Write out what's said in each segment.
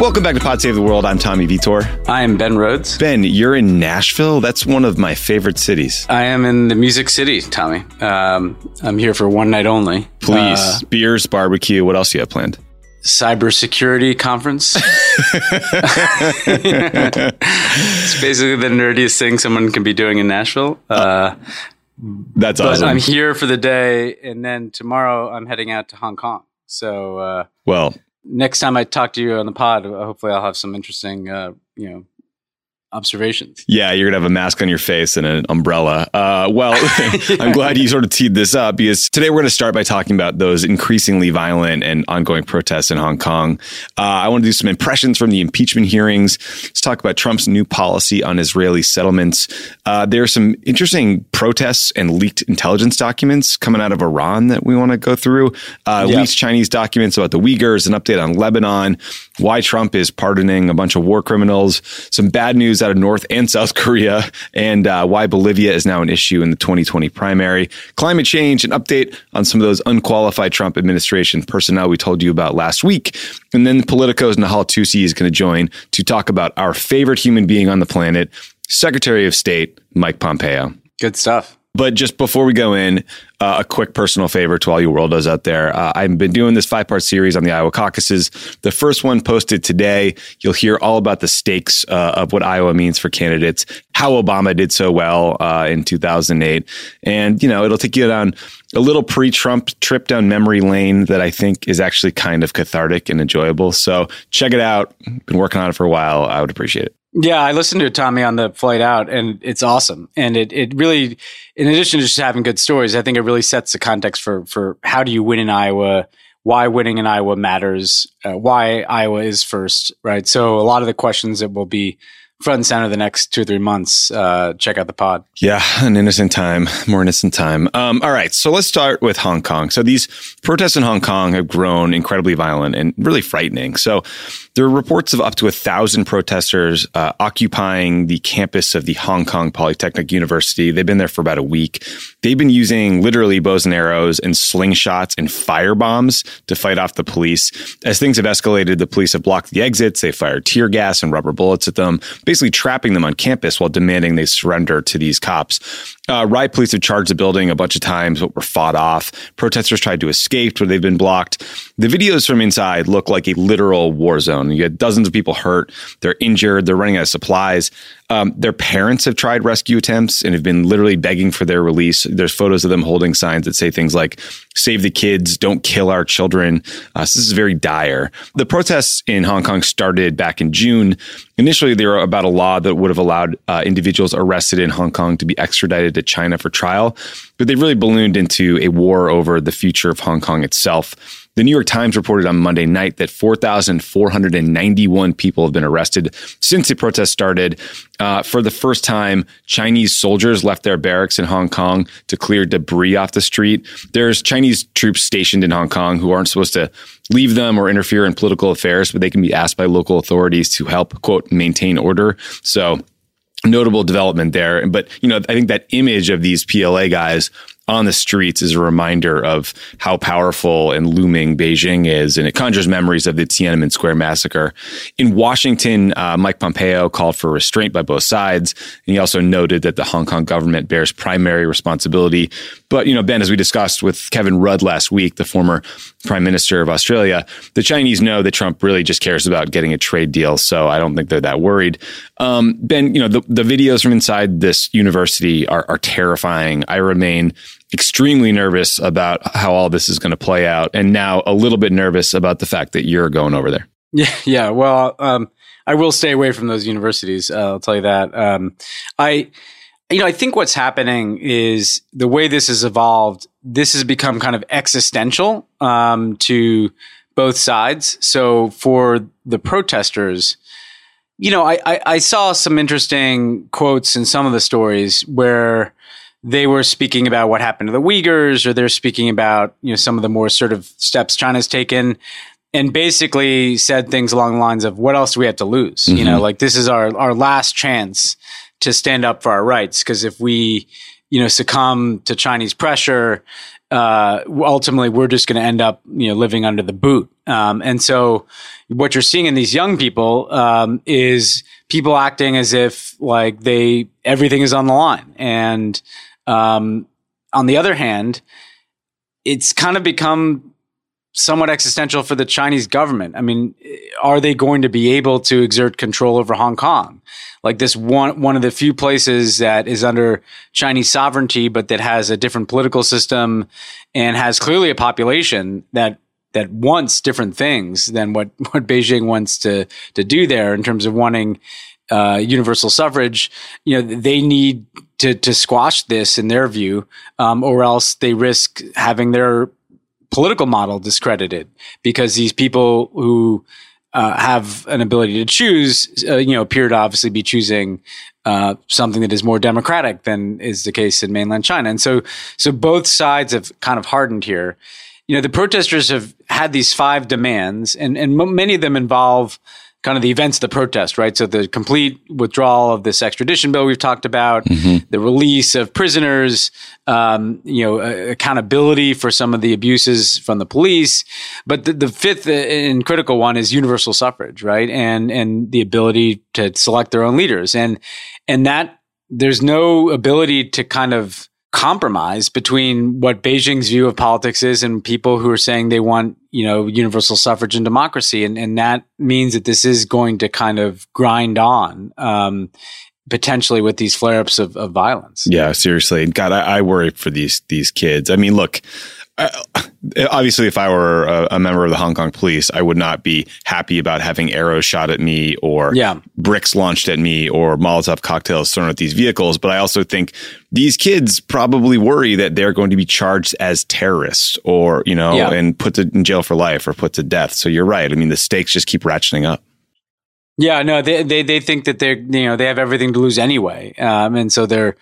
Welcome back to Pod Save the World. I'm Tommy Vitor. I am Ben Rhodes. Ben, you're in Nashville. That's one of my favorite cities. I am in the Music City, Tommy. Um, I'm here for one night only. Please, uh, beers, barbecue. What else do you have planned? Cybersecurity conference. it's basically the nerdiest thing someone can be doing in Nashville. Uh, That's awesome. I'm here for the day, and then tomorrow I'm heading out to Hong Kong. So, uh, well, next time I talk to you on the pod, hopefully I'll have some interesting, uh, you know, observations. Yeah, you're gonna have a mask on your face and an umbrella. Uh, well, I'm glad you sort of teed this up because today we're going to start by talking about those increasingly violent and ongoing protests in Hong Kong. Uh, I want to do some impressions from the impeachment hearings. Let's talk about Trump's new policy on Israeli settlements. Uh, there are some interesting protests and leaked intelligence documents coming out of Iran that we want to go through. Uh, yep. Leaked Chinese documents about the Uyghurs, an update on Lebanon, why Trump is pardoning a bunch of war criminals, some bad news news out of North and South Korea and uh, why Bolivia is now an issue in the 2020 primary, climate change, an update on some of those unqualified Trump administration personnel we told you about last week. And then Politico's Nahal Toosi is going to join to talk about our favorite human being on the planet, Secretary of State Mike Pompeo. Good stuff. But just before we go in, uh, a quick personal favor to all you worldos out there. Uh, I've been doing this five part series on the Iowa caucuses. The first one posted today. You'll hear all about the stakes uh, of what Iowa means for candidates, how Obama did so well uh, in 2008. And, you know, it'll take you down a little pre Trump trip down memory lane that I think is actually kind of cathartic and enjoyable. So check it out. Been working on it for a while. I would appreciate it. Yeah, I listened to it, Tommy, on the flight out, and it's awesome. And it it really, in addition to just having good stories, I think it really sets the context for for how do you win in Iowa, why winning in Iowa matters, uh, why Iowa is first, right? So a lot of the questions that will be front and center the next two or three months, uh, check out the pod. Yeah, an innocent time, more innocent time. Um, all right, so let's start with Hong Kong. So these protests in Hong Kong have grown incredibly violent and really frightening. So there are reports of up to a thousand protesters uh, occupying the campus of the Hong Kong Polytechnic University. They've been there for about a week. They've been using literally bows and arrows and slingshots and fire bombs to fight off the police. As things have escalated, the police have blocked the exits. They fired tear gas and rubber bullets at them basically trapping them on campus while demanding they surrender to these cops. Uh, riot police have charged the building a bunch of times, but were fought off. Protesters tried to escape, but they've been blocked. The videos from inside look like a literal war zone. You had dozens of people hurt. They're injured. They're running out of supplies. Um, their parents have tried rescue attempts and have been literally begging for their release. There's photos of them holding signs that say things like "Save the kids, don't kill our children." Uh, so this is very dire. The protests in Hong Kong started back in June. Initially, they were about a law that would have allowed uh, individuals arrested in Hong Kong to be extradited to China for trial, but they really ballooned into a war over the future of Hong Kong itself. The New York Times reported on Monday night that 4,491 people have been arrested since the protest started. Uh, for the first time, Chinese soldiers left their barracks in Hong Kong to clear debris off the street. There's Chinese troops stationed in Hong Kong who aren't supposed to leave them or interfere in political affairs, but they can be asked by local authorities to help, quote, maintain order. So, notable development there. But, you know, I think that image of these PLA guys on the streets is a reminder of how powerful and looming Beijing is, and it conjures memories of the Tiananmen Square massacre. In Washington, uh, Mike Pompeo called for restraint by both sides, and he also noted that the Hong Kong government bears primary responsibility. But you know, Ben, as we discussed with Kevin Rudd last week, the former Prime Minister of Australia, the Chinese know that Trump really just cares about getting a trade deal, so I don't think they're that worried. Um, ben, you know, the, the videos from inside this university are, are terrifying. I remain extremely nervous about how all this is going to play out, and now a little bit nervous about the fact that you're going over there. Yeah, yeah. Well, um, I will stay away from those universities. Uh, I'll tell you that. Um, I you know, I think what's happening is the way this has evolved. This has become kind of existential um, to both sides. So for the protesters, you know, I, I, I saw some interesting quotes in some of the stories where they were speaking about what happened to the Uyghurs, or they're speaking about you know some of the more sort of steps China's taken, and basically said things along the lines of, "What else do we have to lose? Mm-hmm. You know, mm-hmm. like this is our our last chance to stand up for our rights because if we you know succumb to Chinese pressure, uh, ultimately we're just going to end up you know living under the boot. Um, and so what you're seeing in these young people um, is people acting as if like they everything is on the line and um, on the other hand, it's kind of become somewhat existential for the Chinese government. I mean, are they going to be able to exert control over Hong Kong? Like this one, one of the few places that is under Chinese sovereignty, but that has a different political system and has clearly a population that that wants different things than what, what Beijing wants to to do there in terms of wanting uh, universal suffrage. You know, they need to to squash this in their view, um, or else they risk having their political model discredited because these people who uh, have an ability to choose, uh, you know, appear to obviously be choosing uh, something that is more democratic than is the case in mainland China. And so, so both sides have kind of hardened here. You know, the protesters have had these five demands, and and m- many of them involve kind of the events of the protest, right? So the complete withdrawal of this extradition bill we've talked about, mm-hmm. the release of prisoners, um, you know, uh, accountability for some of the abuses from the police. But the, the fifth and critical one is universal suffrage, right? And and the ability to select their own leaders, and and that there's no ability to kind of compromise between what Beijing's view of politics is and people who are saying they want, you know, universal suffrage and democracy. And, and that means that this is going to kind of grind on, um, potentially with these flare ups of, of violence. Yeah, seriously. God, I, I worry for these, these kids. I mean, look, obviously, if I were a, a, member of the Hong Kong police, I would not be happy about having arrows shot at me or yeah. bricks launched at me or Molotov cocktails thrown at these vehicles. But I also think these kids probably worry that they're going to be charged as terrorists or, you know, yeah. and put to, in jail for life or put to death. So you're right. I mean, the stakes just keep ratcheting up. Yeah, no, they, they, they think that they're, you know, they have everything to lose anyway. Um, and so they're,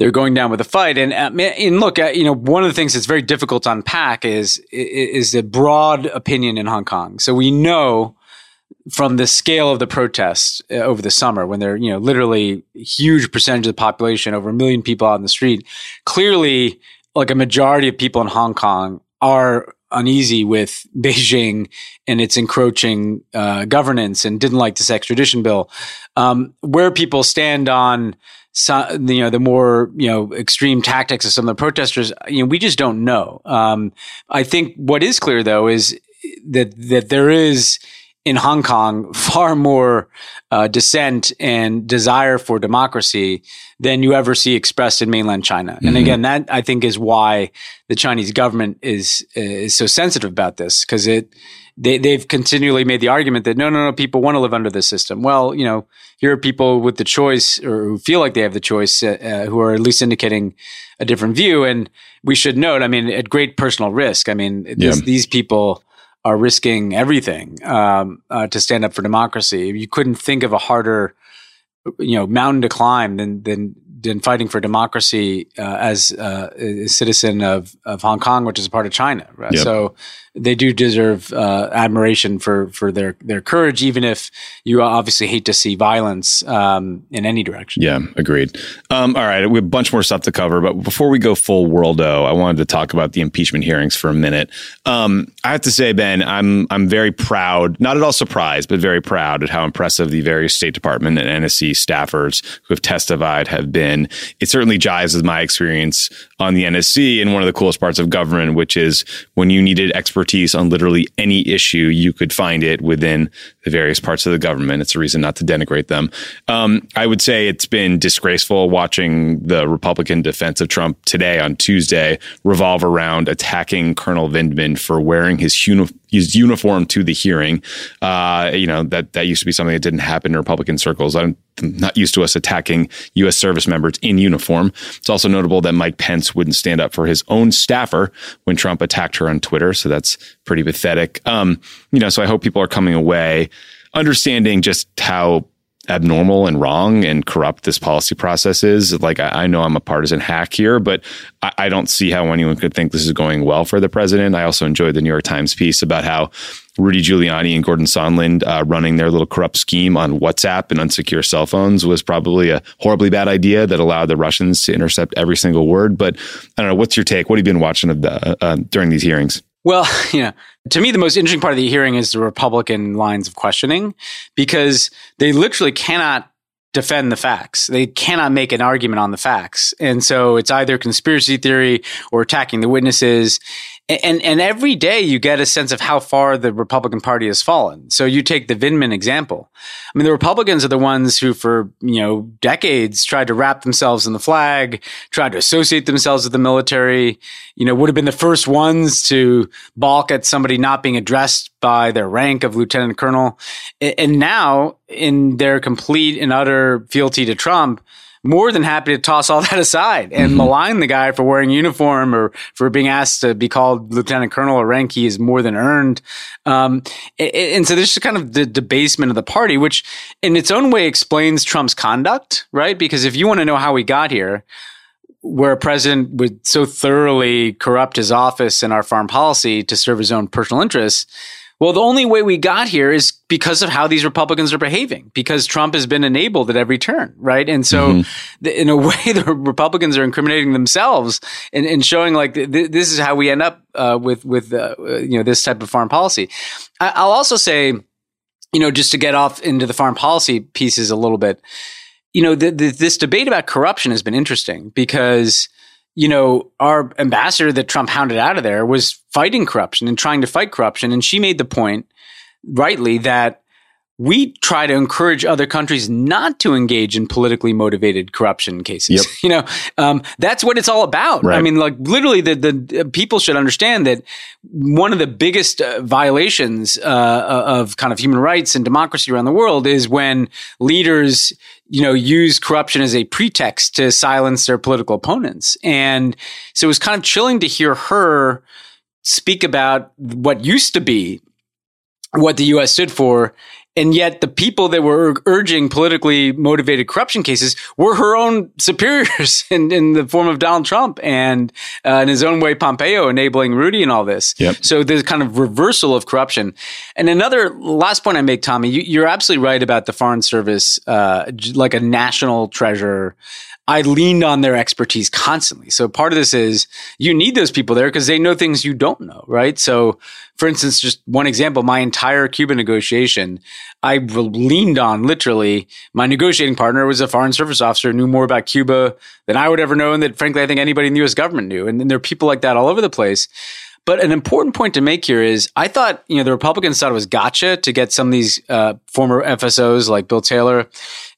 they're going down with a fight. And, uh, and look, uh, you know, one of the things that's very difficult to unpack is is the broad opinion in Hong Kong. So we know from the scale of the protests uh, over the summer, when they're you know literally huge percentage of the population, over a million people out in the street, clearly, like a majority of people in Hong Kong are uneasy with Beijing and its encroaching uh, governance and didn't like this extradition bill. Um, where people stand on some, you know, the more, you know, extreme tactics of some of the protesters, you know, we just don't know. Um, I think what is clear though is that, that there is in Hong Kong far more uh, dissent and desire for democracy than you ever see expressed in mainland China. Mm-hmm. And again, that I think is why the Chinese government is is so sensitive about this because it they, they've continually made the argument that no, no, no, people want to live under this system. Well, you know, here are people with the choice or who feel like they have the choice, uh, uh, who are at least indicating a different view. And we should note, I mean, at great personal risk. I mean, yeah. this, these people are risking everything um, uh, to stand up for democracy. You couldn't think of a harder, you know, mountain to climb than than than fighting for democracy uh, as uh, a citizen of, of Hong Kong, which is a part of China. Right? Yep. So they do deserve uh, admiration for for their their courage, even if you obviously hate to see violence um, in any direction. Yeah, agreed. Um, all right, we have a bunch more stuff to cover, but before we go full worldo, I wanted to talk about the impeachment hearings for a minute. Um, I have to say, Ben, I'm I'm very proud, not at all surprised, but very proud at how impressive the various State Department and NSC staffers who have testified have been. It certainly jives with my experience on the NSC and one of the coolest parts of government, which is when you needed expertise on literally any issue, you could find it within the various parts of the government. It's a reason not to denigrate them. Um, I would say it's been disgraceful watching the Republican defense of Trump today on Tuesday revolve around attacking Colonel Vindman for wearing his, uni- his uniform to the hearing. Uh, you know, that, that used to be something that didn't happen in Republican circles. I'm not used to us attacking U.S. service members in uniform. It's also notable that Mike Pence wouldn't stand up for his own staffer when Trump attacked her on Twitter. So that's pretty pathetic. Um, you know, so I hope people are coming away understanding just how abnormal and wrong and corrupt this policy process is. Like, I, I know I'm a partisan hack here, but I, I, don't see how anyone could think this is going well for the president. I also enjoyed the New York Times piece about how Rudy Giuliani and Gordon Sondland uh, running their little corrupt scheme on WhatsApp and unsecure cell phones was probably a horribly bad idea that allowed the Russians to intercept every single word. But I don't know. What's your take? What have you been watching of the, uh, during these hearings? Well, you know, to me, the most interesting part of the hearing is the Republican lines of questioning because they literally cannot defend the facts. They cannot make an argument on the facts. And so it's either conspiracy theory or attacking the witnesses and and every day you get a sense of how far the Republican Party has fallen. So you take the Vindman example. I mean, the Republicans are the ones who, for you know, decades tried to wrap themselves in the flag, tried to associate themselves with the military. You know, would have been the first ones to balk at somebody not being addressed by their rank of lieutenant colonel, and now in their complete and utter fealty to Trump more than happy to toss all that aside and mm-hmm. malign the guy for wearing uniform or for being asked to be called lieutenant colonel, a rank he is more than earned. Um, and, and, so this is kind of the debasement of the party, which in its own way explains Trump's conduct, right? Because if you want to know how we got here, where a president would so thoroughly corrupt his office and our foreign policy to serve his own personal interests, well, the only way we got here is because of how these Republicans are behaving, because Trump has been enabled at every turn, right? And so, mm-hmm. the, in a way, the Republicans are incriminating themselves and, and showing like th- this is how we end up uh, with with uh, you know this type of foreign policy. I- I'll also say, you know, just to get off into the foreign policy pieces a little bit, you know, the, the, this debate about corruption has been interesting because you know, our ambassador that Trump hounded out of there was fighting corruption and trying to fight corruption. And she made the point, rightly, that we try to encourage other countries not to engage in politically motivated corruption cases. Yep. You know, um, that's what it's all about. Right. I mean, like literally, the the uh, people should understand that one of the biggest uh, violations uh, uh, of kind of human rights and democracy around the world is when leaders, you know, use corruption as a pretext to silence their political opponents. And so it was kind of chilling to hear her speak about what used to be what the U.S. stood for and yet the people that were urging politically motivated corruption cases were her own superiors in, in the form of Donald Trump and uh, in his own way Pompeo enabling Rudy and all this. Yep. So there's kind of reversal of corruption. And another last point I make, Tommy, you, are absolutely right about the Foreign Service, uh, like a national treasure I leaned on their expertise constantly. So part of this is you need those people there because they know things you don't know, right? So, for instance, just one example, my entire Cuba negotiation, I leaned on literally my negotiating partner was a foreign service officer, knew more about Cuba than I would ever know, and that frankly, I think anybody in the US government knew. And, and there are people like that all over the place. But an important point to make here is I thought, you know, the Republicans thought it was gotcha to get some of these uh, former FSOs like Bill Taylor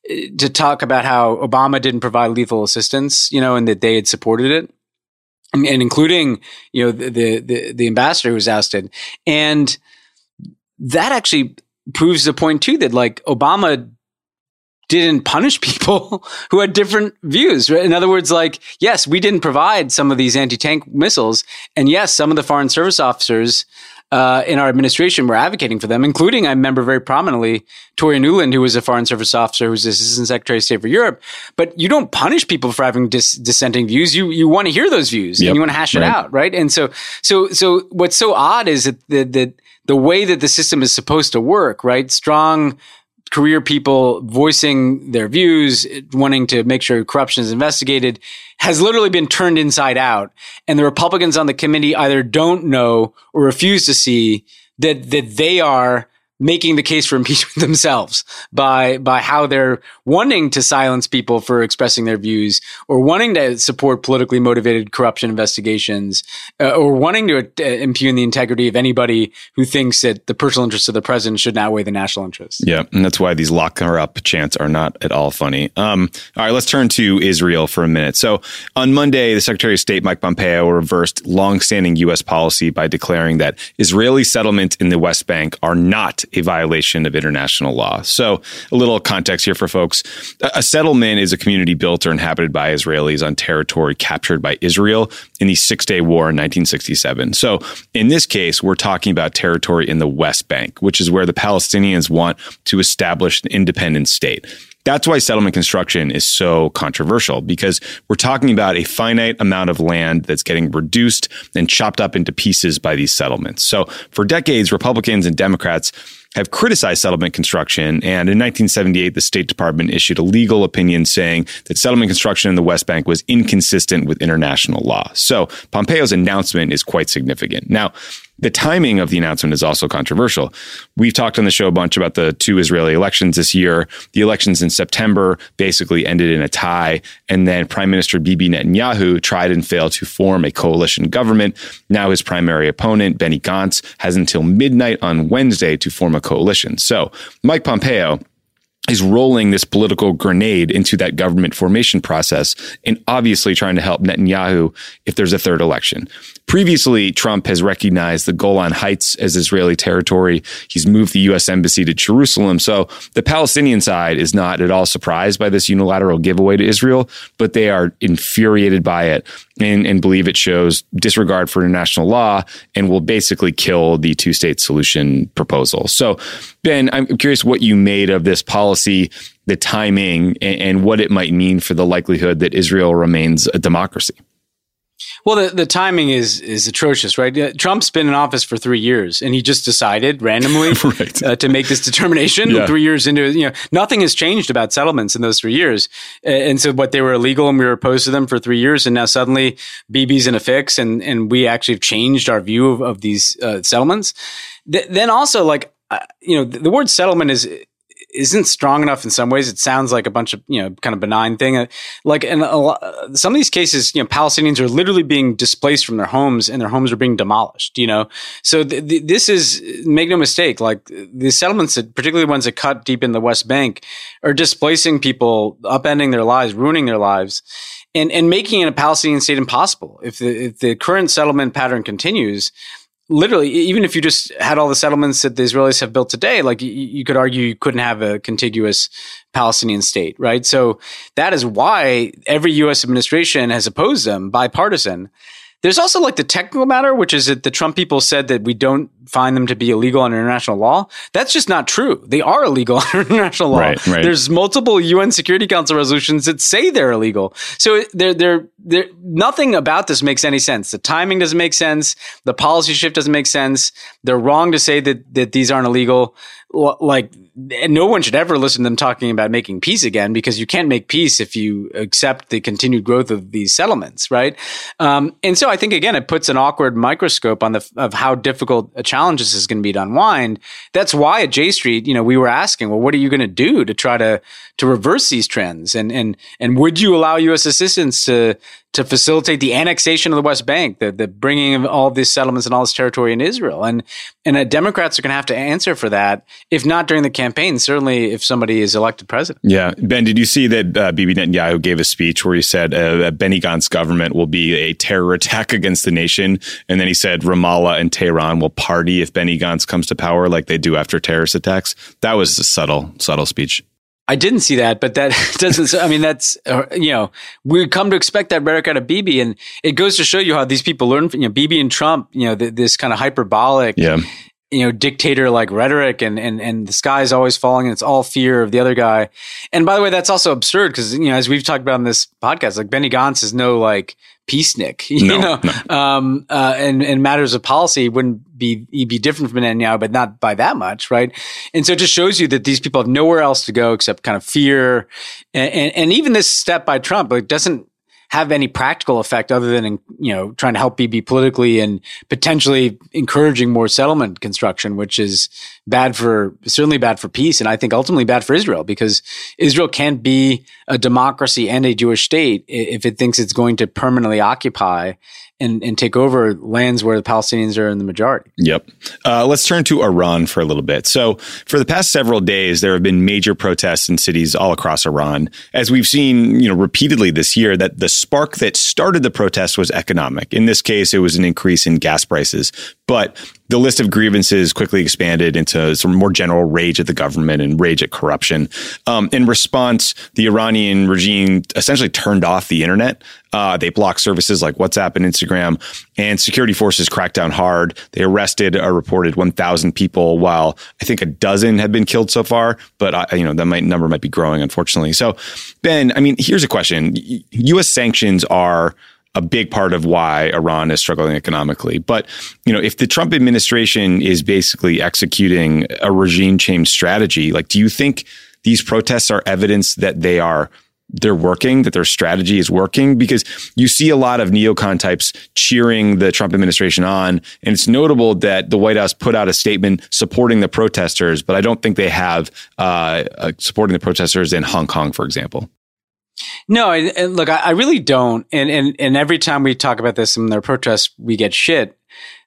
to talk about how Obama didn't provide lethal assistance, you know, and that they had supported it. And, including, you know, the, the, the ambassador who was ousted. And that actually proves the point too that like Obama didn't punish people who had different views. In other words, like, yes, we didn't provide some of these anti tank missiles. And yes, some of the foreign service officers uh, in our administration were advocating for them, including I remember very prominently Toria Nuland, who was a foreign service officer, who was assistant secretary of state for Europe. But you don't punish people for having dis- dissenting views. You you want to hear those views yep. and you want to hash right. it out, right? And so so so what's so odd is that the, the the way that the system is supposed to work, right? Strong career people voicing their views, wanting to make sure corruption is investigated, has literally been turned inside out. And the Republicans on the committee either don't know or refuse to see that, that they are making the case for impeachment themselves by by how they're wanting to silence people for expressing their views or wanting to support politically motivated corruption investigations uh, or wanting to uh, impugn the integrity of anybody who thinks that the personal interests of the president should not outweigh the national interests. Yeah, and that's why these lock her up chants are not at all funny. Um, all right, let's turn to Israel for a minute. So on Monday, the Secretary of State Mike Pompeo reversed longstanding U.S. policy by declaring that Israeli settlements in the West Bank are not a violation of international law. So, a little context here for folks. A settlement is a community built or inhabited by Israelis on territory captured by Israel in the Six Day War in 1967. So, in this case, we're talking about territory in the West Bank, which is where the Palestinians want to establish an independent state. That's why settlement construction is so controversial because we're talking about a finite amount of land that's getting reduced and chopped up into pieces by these settlements. So for decades, Republicans and Democrats have criticized settlement construction. And in 1978, the State Department issued a legal opinion saying that settlement construction in the West Bank was inconsistent with international law. So Pompeo's announcement is quite significant. Now, the timing of the announcement is also controversial. We've talked on the show a bunch about the two Israeli elections this year. The elections in September basically ended in a tie. And then Prime Minister Bibi Netanyahu tried and failed to form a coalition government. Now his primary opponent, Benny Gantz, has until midnight on Wednesday to form a coalition. So Mike Pompeo, is rolling this political grenade into that government formation process and obviously trying to help Netanyahu if there's a third election. Previously, Trump has recognized the Golan Heights as Israeli territory. He's moved the U.S. embassy to Jerusalem. So the Palestinian side is not at all surprised by this unilateral giveaway to Israel, but they are infuriated by it and, and believe it shows disregard for international law and will basically kill the two state solution proposal. So, Ben, I'm curious what you made of this policy, the timing, and, and what it might mean for the likelihood that Israel remains a democracy. Well, the, the timing is is atrocious, right? Trump's been in office for three years, and he just decided randomly right. uh, to make this determination. Yeah. Three years into, you know, nothing has changed about settlements in those three years, and so what they were illegal, and we were opposed to them for three years, and now suddenly Bibi's in a fix, and and we actually have changed our view of, of these uh, settlements. Th- then also, like, uh, you know, the, the word settlement is isn't strong enough in some ways. It sounds like a bunch of, you know, kind of benign thing. Uh, like in a lot, some of these cases, you know, Palestinians are literally being displaced from their homes and their homes are being demolished, you know? So th- th- this is, make no mistake, like the settlements, that, particularly ones that cut deep in the West Bank are displacing people, upending their lives, ruining their lives and, and making a Palestinian state impossible. If the, if the current settlement pattern continues, literally, even if you just had all the settlements that the Israelis have built today, like you, you, could argue you couldn't have a contiguous Palestinian state, right? So that is why every U.S. administration has opposed them, bipartisan. There's also like the technical matter, which is that the Trump people said that we don't find them to be illegal under international law. That's just not true. They are illegal under international law. Right, right. There's multiple UN Security Council resolutions that say they're illegal. So they're, they're, they're, nothing about this makes any sense. The timing doesn't make sense. The policy shift doesn't make sense. They're wrong to say that, that these aren't illegal. Like no one should ever listen to them talking about making peace again because you can't make peace if you accept the continued growth of these settlements, right? Um, and so I think again it puts an awkward microscope on the of how difficult a challenge this is going to be to unwind. That's why at J Street, you know, we were asking, well, what are you going to do to try to to reverse these trends, and and and would you allow U.S. assistance to to facilitate the annexation of the West Bank, the, the bringing of all these settlements and all this territory in Israel. And, and uh, Democrats are going to have to answer for that, if not during the campaign, certainly if somebody is elected president. Yeah. Ben, did you see that uh, Bibi Netanyahu gave a speech where he said uh, Benny Gantz government will be a terror attack against the nation? And then he said Ramallah and Tehran will party if Benny Gantz comes to power like they do after terrorist attacks. That was a subtle, subtle speech. I didn't see that, but that doesn't. I mean, that's uh, you know, we come to expect that rhetoric out of Bibi, and it goes to show you how these people learn. From, you know, Bibi and Trump, you know, th- this kind of hyperbolic, yeah. You know, dictator like rhetoric, and and and the sky is always falling, and it's all fear of the other guy. And by the way, that's also absurd because you know, as we've talked about in this podcast, like Benny Gantz is no like peacenik, you no, know, no. um, uh, and and matters of policy wouldn't be he'd be different from Netanyahu, but not by that much, right? And so it just shows you that these people have nowhere else to go except kind of fear, and, and, and even this step by Trump like doesn't have any practical effect other than you know trying to help Bibi politically and potentially encouraging more settlement construction, which is bad for certainly bad for peace, and I think ultimately bad for Israel because Israel can't be a democracy and a Jewish state if it thinks it's going to permanently occupy and, and take over lands where the Palestinians are in the majority. Yep. Uh, let's turn to Iran for a little bit. So, for the past several days, there have been major protests in cities all across Iran. As we've seen, you know, repeatedly this year, that the spark that started the protest was economic. In this case, it was an increase in gas prices. But the list of grievances quickly expanded into some more general rage at the government and rage at corruption. Um, in response, the Iranian regime essentially turned off the internet. Uh, they blocked services like WhatsApp and Instagram, and security forces cracked down hard. They arrested a reported 1,000 people, while I think a dozen have been killed so far. But uh, you know that might number might be growing, unfortunately. So, Ben, I mean, here's a question: U.S. sanctions are a big part of why Iran is struggling economically. But, you know, if the Trump administration is basically executing a regime change strategy, like, do you think these protests are evidence that they are they're working, that their strategy is working, because you see a lot of neocon types cheering the Trump administration on. And it's notable that the White House put out a statement supporting the protesters, but I don't think they have uh, uh, supporting the protesters in Hong Kong, for example. No, and, look, I, I, really don't. And, and and every time we talk about this in their protests, we get shit.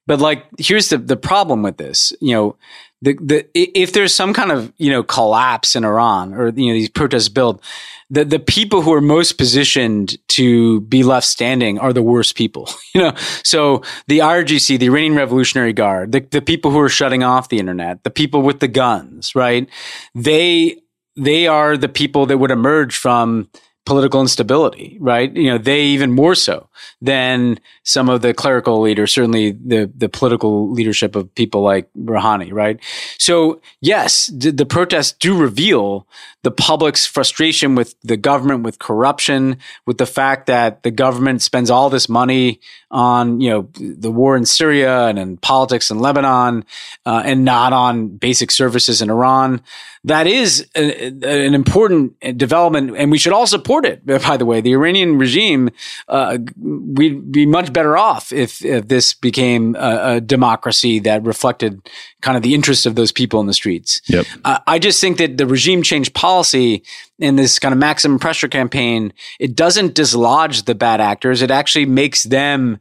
But like, here's the the problem with this. You know, the the if there's some kind of you know collapse in Iran or you know these protests build, the the people who are most positioned to be left standing are the worst people. You know, so the IRGC, the Iranian Revolutionary Guard, the the people who are shutting off the internet, the people with the guns, right? They they are the people that would emerge from political instability, right? You know, they even more so than some of the clerical leaders, certainly the, the political leadership of people like Rouhani, right? So yes, the, the protests do reveal the public's frustration with the government, with corruption, with the fact that the government spends all this money on, you know, the war in Syria and in politics in Lebanon, uh, and not on basic services in Iran. That is a, an important development, and we should all support it. By the way, the Iranian regime, uh, we'd be much better off if, if this became a, a, democracy that reflected kind of the interests of those people in the streets. Yep. Uh, I just think that the regime change policy in this kind of maximum pressure campaign, it doesn't dislodge the bad actors. It actually makes them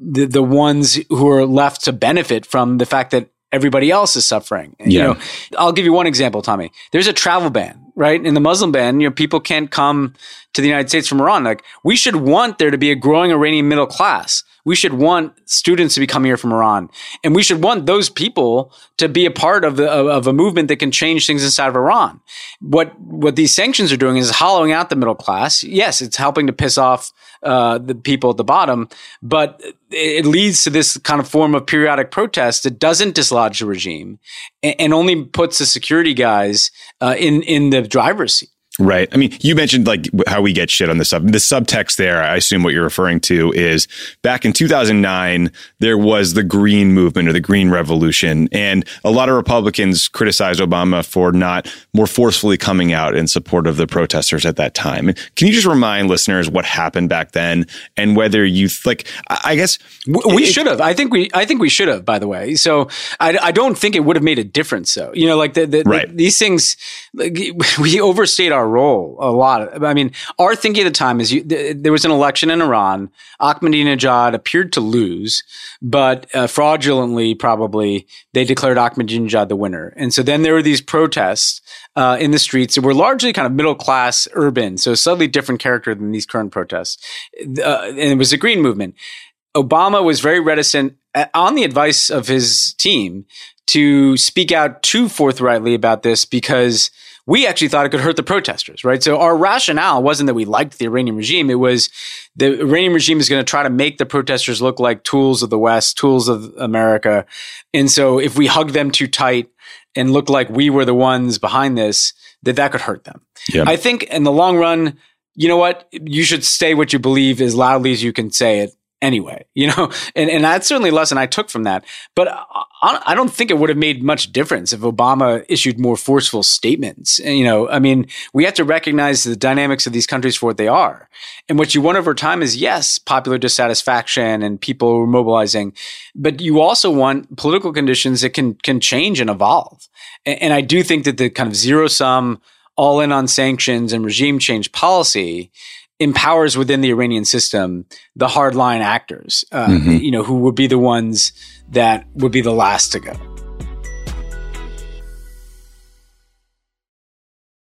the, the ones who are left to benefit from the fact that everybody else is suffering. Yeah. You know, I'll give you one example, Tommy. There's a travel ban, right? In the Muslim ban, you know, people can't come to the United States from Iran. Like, we should want there to be a growing Iranian middle class. We should want students to be coming here from Iran, and we should want those people to be a part of the of a movement that can change things inside of Iran. What what these sanctions are doing is hollowing out the middle class. Yes, it's helping to piss off uh, the people at the bottom, but it leads to this kind of form of periodic protest that doesn't dislodge the regime and, and only puts the security guys uh, in in the driver's seat. Right. I mean, you mentioned like how we get shit on the sub. The subtext there, I assume what you're referring to is back in 2009, there was the Green Movement or the Green Revolution, and a lot of Republicans criticized Obama for not more forcefully coming out in support of the protesters at that time. Can you just remind listeners what happened back then and whether you like? I guess we should have. I think we. I think we should have. By the way, so I, I don't think it would have made a difference. though. you know, like the, the, right. the these things, like, we overstate our role a lot. I mean, our thinking at the time is you, th- there was an election in Iran. Ahmadinejad appeared to lose, but uh, fraudulently, probably, they declared Ahmadinejad the winner. And so then there were these protests uh, in the streets that were largely kind of middle class, urban, so slightly different character than these current protests. Uh, and it was a green movement. Obama was very reticent uh, on the advice of his team to speak out too forthrightly about this because we actually thought it could hurt the protesters, right? So our rationale wasn't that we liked the Iranian regime. It was the Iranian regime is going to try to make the protesters look like tools of the West, tools of America. And so if we hug them too tight and look like we were the ones behind this, that that could hurt them. Yeah. I think in the long run, you know what? You should say what you believe as loudly as you can say it anyway, you know, and, and that's certainly a lesson I took from that. But I, don't think it would have made much difference if Obama issued more forceful statements. You know, I mean, we have to recognize the dynamics of these countries for what they are. And what you want over time is, yes, popular dissatisfaction and people mobilizing, but you also want political conditions that can, can change and evolve. And, and I do think that the kind of zero sum, all in on sanctions and regime change policy empowers within the Iranian system the hardline actors, uh, mm-hmm. you know, who would be the ones that would be the last to go.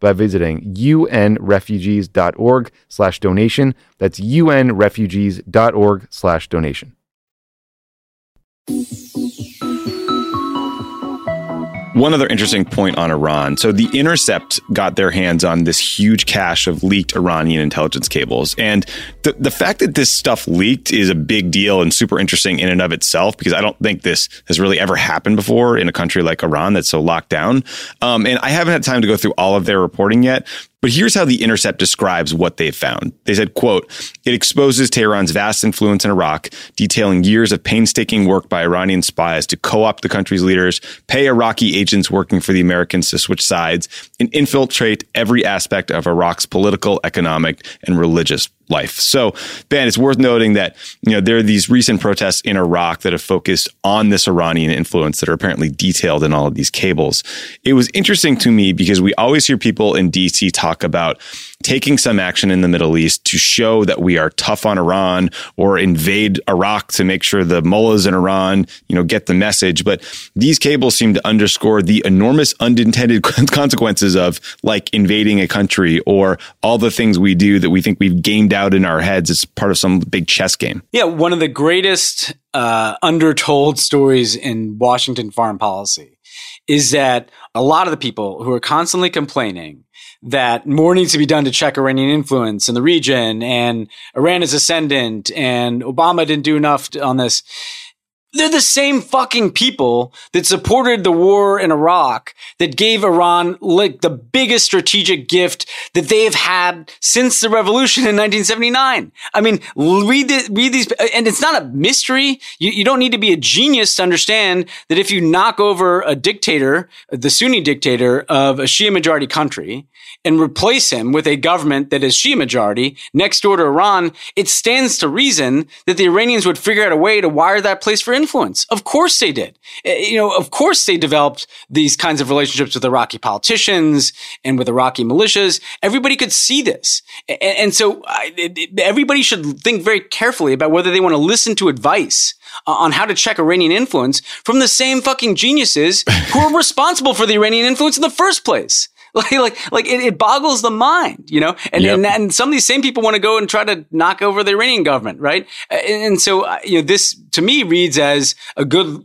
by visiting unrefugees.org slash donation. That's unrefugees.org slash donation. One other interesting point on Iran. So, The Intercept got their hands on this huge cache of leaked Iranian intelligence cables. And the, the fact that this stuff leaked is a big deal and super interesting in and of itself, because I don't think this has really ever happened before in a country like Iran that's so locked down. Um, and I haven't had time to go through all of their reporting yet, but here's how the Intercept describes what they found. They said, quote, it exposes Tehran's vast influence in Iraq, detailing years of painstaking work by Iranian spies to co-opt the country's leaders, pay Iraqi agents working for the Americans to switch sides, and infiltrate every aspect of Iraq's political, economic, and religious life. So, Ben, it's worth noting that you know there are these recent protests in Iraq that have focused on this Iranian influence that are apparently detailed in all of these cables. It was interesting to me because we always hear people in DC talk about taking some action in the Middle East to show that we are tough on Iran or invade Iraq to make sure the mullahs in Iran, you know, get the message. But these cables seem to underscore the enormous unintended consequences of like invading a country or all the things we do that we think we've gamed out in our heads as part of some big chess game. Yeah, one of the greatest uh, undertold stories in Washington foreign policy is that a lot of the people who are constantly complaining that more needs to be done to check Iranian influence in the region and Iran is ascendant and Obama didn't do enough on this. They're the same fucking people that supported the war in Iraq that gave Iran like the biggest strategic gift that they have had since the revolution in 1979. I mean, read, the, read these, and it's not a mystery. You, you don't need to be a genius to understand that if you knock over a dictator, the Sunni dictator of a Shia majority country, and replace him with a government that is Shia majority next door to Iran, it stands to reason that the Iranians would figure out a way to wire that place for influence. Of course they did. Eh, you know, of course they developed these kinds of relationships with Iraqi politicians and with Iraqi militias. Everybody could see this. And, so eh, eh, everybody should think very carefully about whether they want to listen to advice uh, on how to check Iranian influence from the same fucking geniuses who are responsible for the Iranian influence in the first place. Like, like, like it, it, boggles the mind, you know? And, yep. and, and, some of these same people want to go and try to knock over the Iranian government, right? And, and so, uh, you know, this to me reads as a good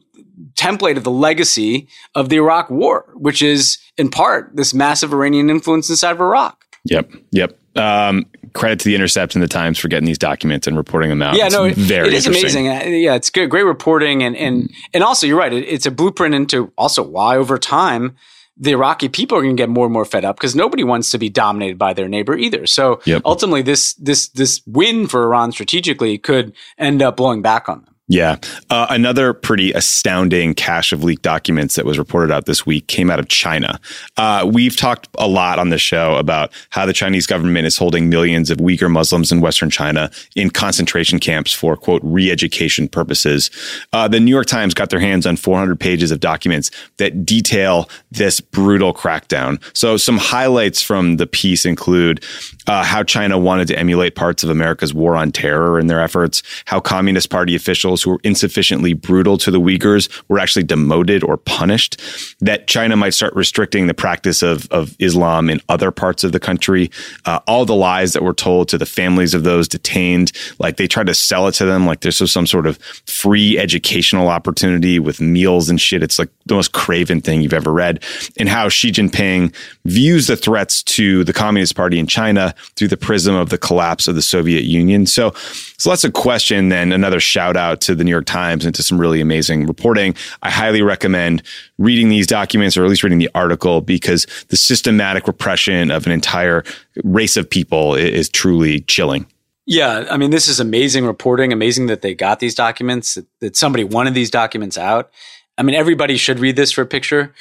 template of the legacy of the Iraq war, which is in part this massive Iranian influence inside of Iraq. Yep. Yep. Um, credit to the Intercept and the Times for getting these documents and reporting them out. Yeah, it's no, very it is amazing. Uh, yeah, it's good, great reporting, and and and also you're right. It, it's a blueprint into also why over time the Iraqi people are going to get more and more fed up because nobody wants to be dominated by their neighbor either. So yep. ultimately, this this this win for Iran strategically could end up blowing back on them. Yeah. Uh, another pretty astounding cache of leaked documents that was reported out this week came out of China. Uh, we've talked a lot on the show about how the Chinese government is holding millions of Uyghur Muslims in Western China in concentration camps for, quote, re education purposes. Uh, the New York Times got their hands on 400 pages of documents that detail this brutal crackdown. So, some highlights from the piece include uh, how China wanted to emulate parts of America's war on terror in their efforts, how Communist Party officials who were insufficiently brutal to the Uyghurs were actually demoted or punished, that China might start restricting the practice of, of Islam in other parts of the country, uh, all the lies that were told to the families of those detained, like they tried to sell it to them like was some sort of free educational opportunity with meals and shit. It's like the most craven thing you've ever read, and how Xi Jinping views the threats to the Communist Party in China through the prism of the collapse of the Soviet Union. So, so that's a question. Then another shout out to the New York Times and to some really amazing reporting. I highly recommend reading these documents or at least reading the article because the systematic repression of an entire race of people is, truly chilling. Yeah, I mean, this is amazing reporting. Amazing that they got these documents. That, that somebody wanted these documents out. I mean, everybody should read this for a picture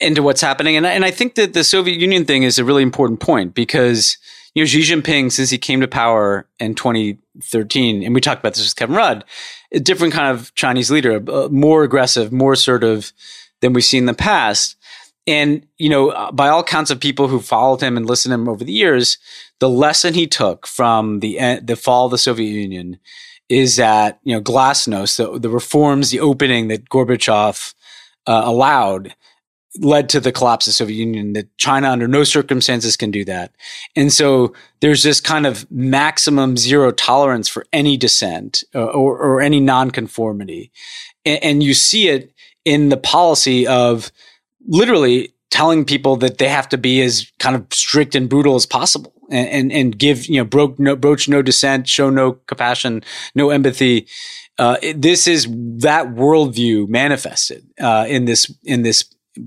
into what's happening. And, and I think that the Soviet Union thing is a really important point because you know, Xi Jinping, since he came to power in 2013, and we talked about this with Kevin Rudd, a different kind of Chinese leader, uh, more aggressive, more assertive than we've seen in the past. And, you know, by all counts of people who followed him and listened to him over the years, the lesson he took from the, the fall of the Soviet Union is that, you know, glasnost, the, the reforms, the opening that Gorbachev uh, allowed led to the collapse of the Soviet Union, that China under no circumstances can do that. And so there's this kind of maximum zero tolerance for any dissent uh, or, or any nonconformity. And, and you see it in the policy of literally telling people that they have to be as kind of strict and brutal as possible and, and, and give, you know, broke no, broach no dissent, show no compassion, no empathy. Uh, this is that worldview manifested uh, in this in this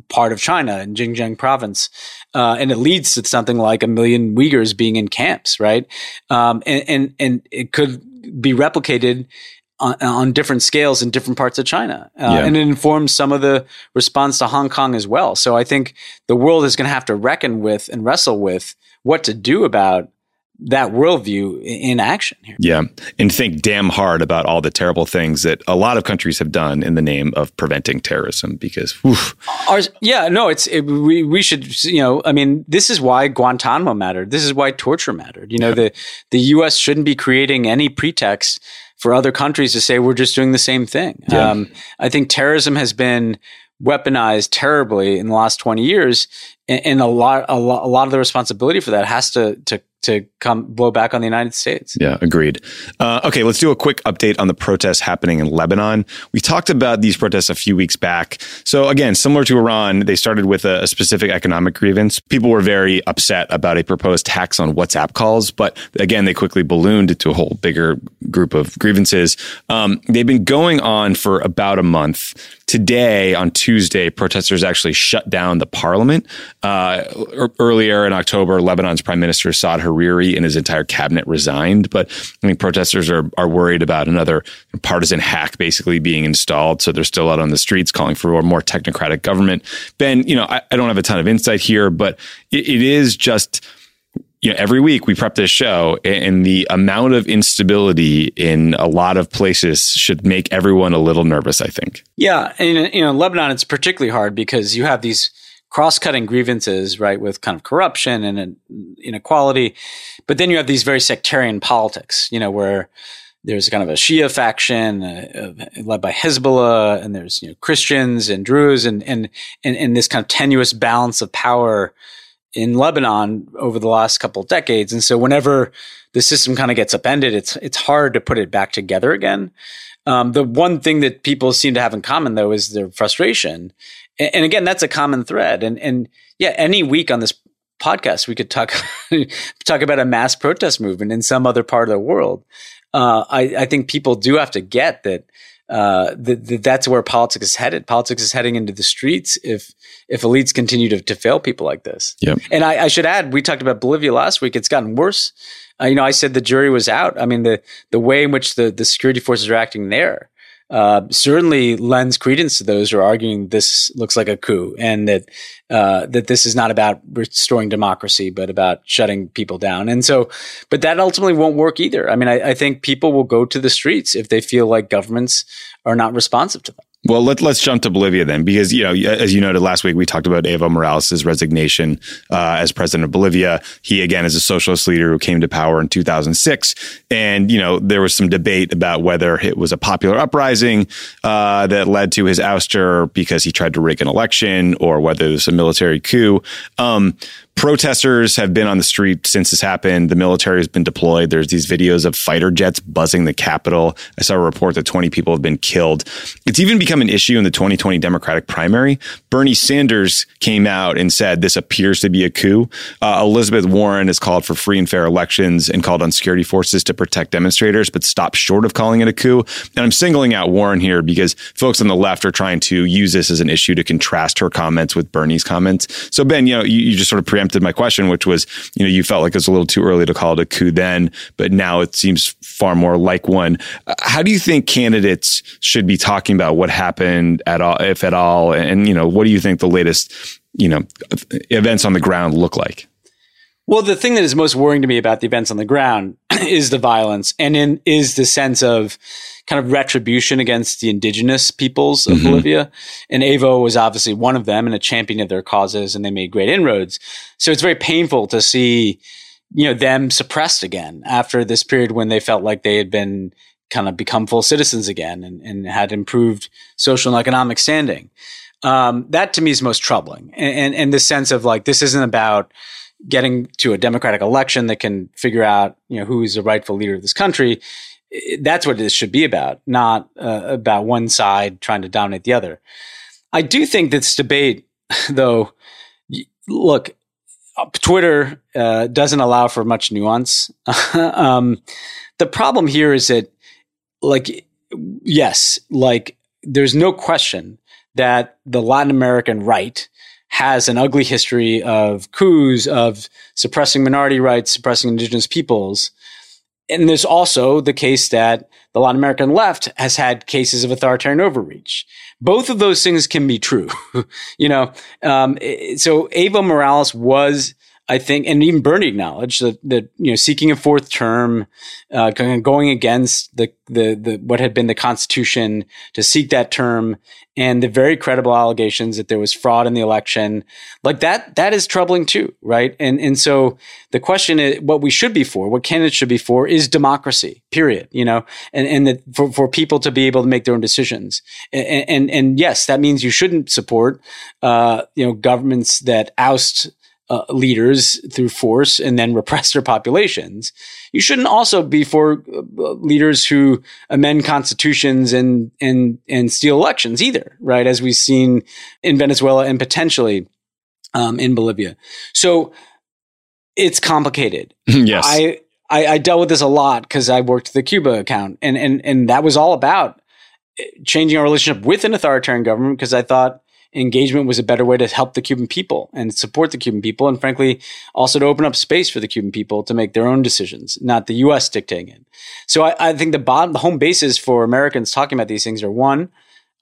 part of China in Xinjiang province. Uh, and it leads to something like a million Uyghurs being in camps, right? Um, and, and, and it could be replicated on, on, different scales in different parts of China. Uh, yeah. And it informs some of the response to Hong Kong as well. So I think the world is going to have to reckon with and wrestle with what to do about that worldview in action here. Yeah. And think damn hard about all the terrible things that a lot of countries have done in the name of preventing terrorism because, Ours, yeah, no, it's, it, we, we should, you know, I mean, this is why Guantanamo mattered. This is why torture mattered. You know, yeah. the, the U.S. shouldn't be creating any pretext for other countries to say we're just doing the same thing. Yeah. Um, I think terrorism has been weaponized terribly in the last 20 years and, and a lot, a lot, a lot of the responsibility for that has to, to to come blow back on the United States. Yeah, agreed. Uh, okay, let's do a quick update on the protests happening in Lebanon. We talked about these protests a few weeks back. So again, similar to Iran, they started with a, a specific economic grievance. People were very upset about a proposed tax on WhatsApp calls, but again, they quickly ballooned into a whole bigger group of grievances. Um, they've been going on for about a month. Today, on Tuesday, protesters actually shut down the parliament. Uh, earlier in October, Lebanon's Prime Minister Saad Hariri and his entire cabinet resigned. But I mean, protesters are, are worried about another partisan hack basically being installed. So they're still out on the streets calling for a more technocratic government. Ben, you know, I, I don't have a ton of insight here, but it, it is just you know, every week we prep this show and the amount of instability in a lot of places should make everyone a little nervous, I think. Yeah. And, you know, Lebanon, it's particularly hard because you have these cross-cutting grievances, right, with kind of corruption and inequality. But then you have these very sectarian politics, you know, where there's kind of a Shia faction uh, led by Hezbollah, and there's you know Christians and Druze, and and and, and this kind of tenuous balance of power in Lebanon over the last couple of decades. And so whenever the system kind of gets upended, it's it's hard to put it back together again. Um, the one thing that people seem to have in common, though, is their frustration and again, that's a common thread. And and yeah, any week on this podcast, we could talk talk about a mass protest movement in some other part of the world. Uh, I, I think people do have to get that. Uh, that, that that's where politics is headed. Politics is heading into the streets if if elites continue to, to fail people like this. Yep. And I, I should add, we talked about Bolivia last week. It's gotten worse uh, you know, I said the jury was out. I mean, the the way in which the the security forces are acting there uh, certainly lends credence to those who are arguing this looks like a coup and that uh, that this is not about restoring democracy, but about shutting people down. And so, but that ultimately won't work either. I mean, I, I think people will go to the streets if they feel like governments are not responsive to them. Well, let, let's jump to Bolivia then, because, you know, as you noted last week, we talked about Evo Morales' resignation uh, as president of Bolivia. He, again, is a socialist leader who came to power in 2006. And, you know, there was some debate about whether it was a popular uprising uh, that led to his ouster because he tried to rig an election or whether it was a military coup. Um, protesters have been on the street since this happened. The military has been deployed. There's these videos of fighter jets buzzing the Capitol. I saw a report that 20 people have been killed. It's even become an issue in the 2020 Democratic primary. Bernie Sanders came out and said this appears to be a coup. Uh, Elizabeth Warren has called for free and fair elections and called on security forces to protect demonstrators, but stopped short of calling it a coup. And I'm singling out Warren here because folks on the left are trying to use this as an issue to contrast her comments with Bernie's comments. So Ben, you know, you, you just sort of pre preempted my question, which was, you know, you felt like it was a little too early to call it a coup then, but now it seems far more like one. Uh, how do you think candidates should be talking about what happened at all, if at all? And, you know, what do you think the latest, you know, events on the ground look like? Well, the thing that is most worrying to me about the events on the ground is the violence and in, is the sense of kind of retribution against the indigenous peoples of mm-hmm. Bolivia. And Evo was obviously one of them and a champion of their causes, and they made great inroads. So it's very painful to see, you know, them suppressed again after this period when they felt like they had been kind of become full citizens again and, and had improved social and economic standing. Um, that to me is most troubling. And, and, and the sense of like, this isn't about, getting to a democratic election that can figure out, you know, who is the rightful leader of this country that's what this should be about, not uh, about one side trying to dominate the other. I do think this debate, though, look, uh, Twitter uh, doesn't allow for much nuance. um, the problem here is that, like, yes, like, there's no question that the Latin American right has an ugly history of coups, of suppressing minority rights, suppressing indigenous peoples and there's also the case that the Latin American left has had cases of authoritarian overreach. Both of those things can be true, you know. Um, so Evo Morales was I think, and even Bernie acknowledged that, that you know, seeking a fourth term, uh, going against the, the, the, what had been the Constitution to seek that term and the very credible allegations that there was fraud in the election, like that, that is troubling too, right? And, and so the question is, what we should be for, what candidates should be for is democracy, period, you know, and, and for, for people to be able to make their own decisions. And, and, and yes, that means you shouldn't support, uh, you know, governments that oust uh, leaders through force and then repress their populations. You shouldn't also be for uh, leaders who amend constitutions and and and steal elections either, right? As we've seen in Venezuela and potentially um, in Bolivia. So it's complicated. yes, I, I I dealt with this a lot because I worked the Cuba account, and and and that was all about eh, changing our relationship with an authoritarian government because I thought engagement was a better way to help the Cuban people and support the Cuban people, and frankly, also to open up space for the Cuban people to make their own decisions, not the U.S. dictating it. So I, I think the bottom, the home bases for Americans talking about these things are one,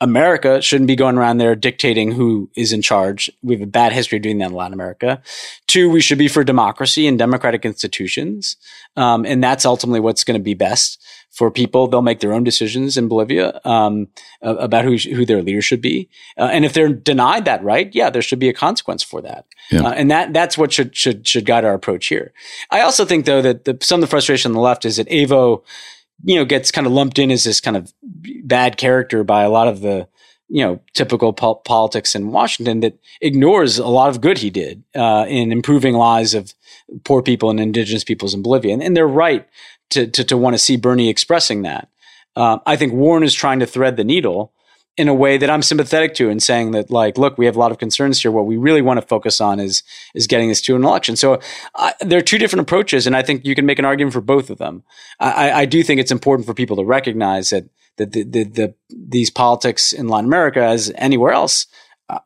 America shouldn't be going around there dictating who is in charge. We have a bad history of doing that in Latin America. Two, we should be for democracy and democratic institutions. Um, and that's ultimately what's going to be best for people. They'll make their own decisions in Bolivia um, about who, who their leader should be. Uh, and if they're denied that right, yeah, there should be a consequence for that. Yeah. Uh, and that that's what should should should guide our approach here. I also think though that the, some of the frustration on the left is that Evo you know, gets kind of lumped in as this kind of bad character by a lot of the, you know, typical po- politics in Washington that ignores a lot of good he did uh, in improving lives of poor people and indigenous peoples in Bolivia. And, and they're right to, to, want to see Bernie expressing that. Uh, I think Warren is trying to thread the needle in a way that I'm sympathetic to and saying that like, look, we have a lot of concerns here. What we really want to focus on is is getting this to an election. So there are two different approaches, and I think you can make an argument for both of them. I, I do think it's important for people to recognize that that the, the, the, these politics in Latin America, as anywhere else,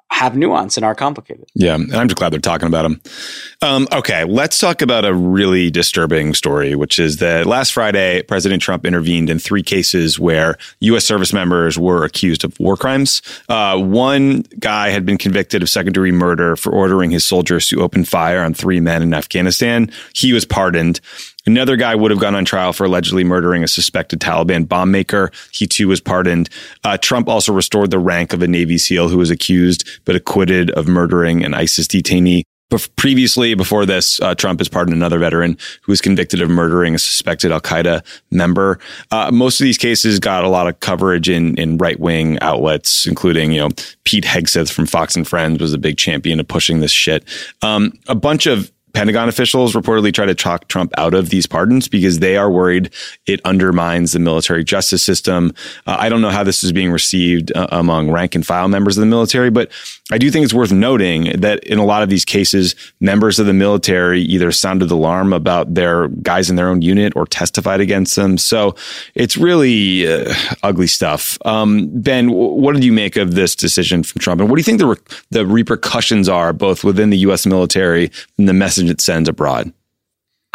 have nuance and are complicated. Yeah, and I'm just glad they're talking about them. Um, okay, let's talk about a really disturbing story, which is that last Friday, President Trump intervened in three cases where U.S. service members were accused of war crimes. Uh, one guy had been convicted of second degree murder for ordering his soldiers to open fire on three men in Afghanistan. He was pardoned. Another guy would have gone on trial for allegedly murdering a suspected Taliban bomb maker. He too was pardoned. Uh, Trump also restored the rank of a Navy SEAL who was accused but acquitted of murdering an ISIS detainee. previously, before this, uh, Trump has pardoned another veteran who was convicted of murdering a suspected Al Qaeda member. Uh, most of these cases got a lot of coverage in in right wing outlets, including you know Pete Hegseth from Fox and Friends was a big champion of pushing this shit. Um, a bunch of Pentagon officials reportedly try to talk Trump out of these pardons because they are worried it undermines the military justice system. Uh, I don't know how this is being received uh, among rank and file members of the military, but I do think it's worth noting that in a lot of these cases, members of the military either sounded the alarm about their guys in their own unit or testified against them. So it's really uh, ugly stuff. Um, ben, what did you make of this decision from Trump, and what do you think the re- the repercussions are both within the U.S. military and the message? Message it sends abroad.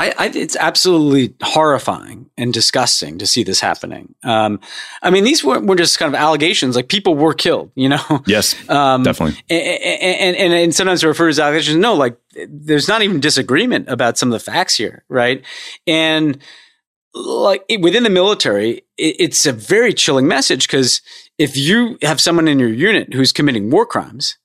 I, I, it's absolutely horrifying and disgusting to see this happening. Um, I mean, these were, were, just kind of allegations, like people were killed, you know? Yes, um, definitely. And, and, and, sometimes it refers to allegations. No, like there's not even disagreement about some of the facts here, right? And like within the military, it's a very chilling message because if you have someone in your unit who's committing war crimes,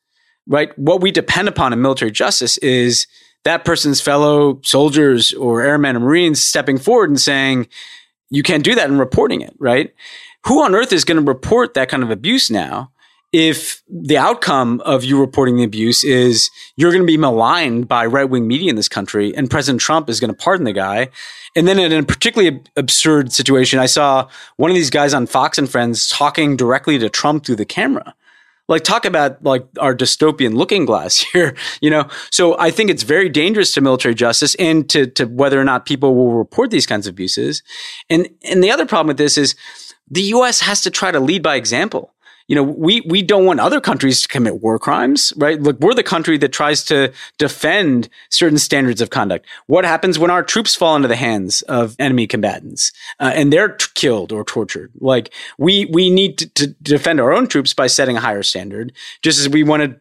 right? What we depend upon in military justice is – that person's fellow soldiers or airmen or Marines stepping forward and saying, you can't do that and reporting it, right? Who on earth is going to report that kind of abuse now? If the outcome of you reporting the abuse is you're going to be maligned by right wing media in this country and President Trump is going to pardon the guy. And then in a particularly absurd situation, I saw one of these guys on Fox and Friends talking directly to Trump through the camera like talk about like our dystopian looking glass here you know? So i think it's very dangerous to military justice and to to whether or not people will report these kinds of abuses. And and the other problem with this is the us has to try to lead by example you know, we we don't want other countries to commit war crimes, right? Look, we're the country that tries to defend certain standards of conduct. What happens when our troops fall into the hands of enemy combatants uh, and they're t- killed or tortured? Like we we need to, to defend our own troops by setting a higher standard, just as we want to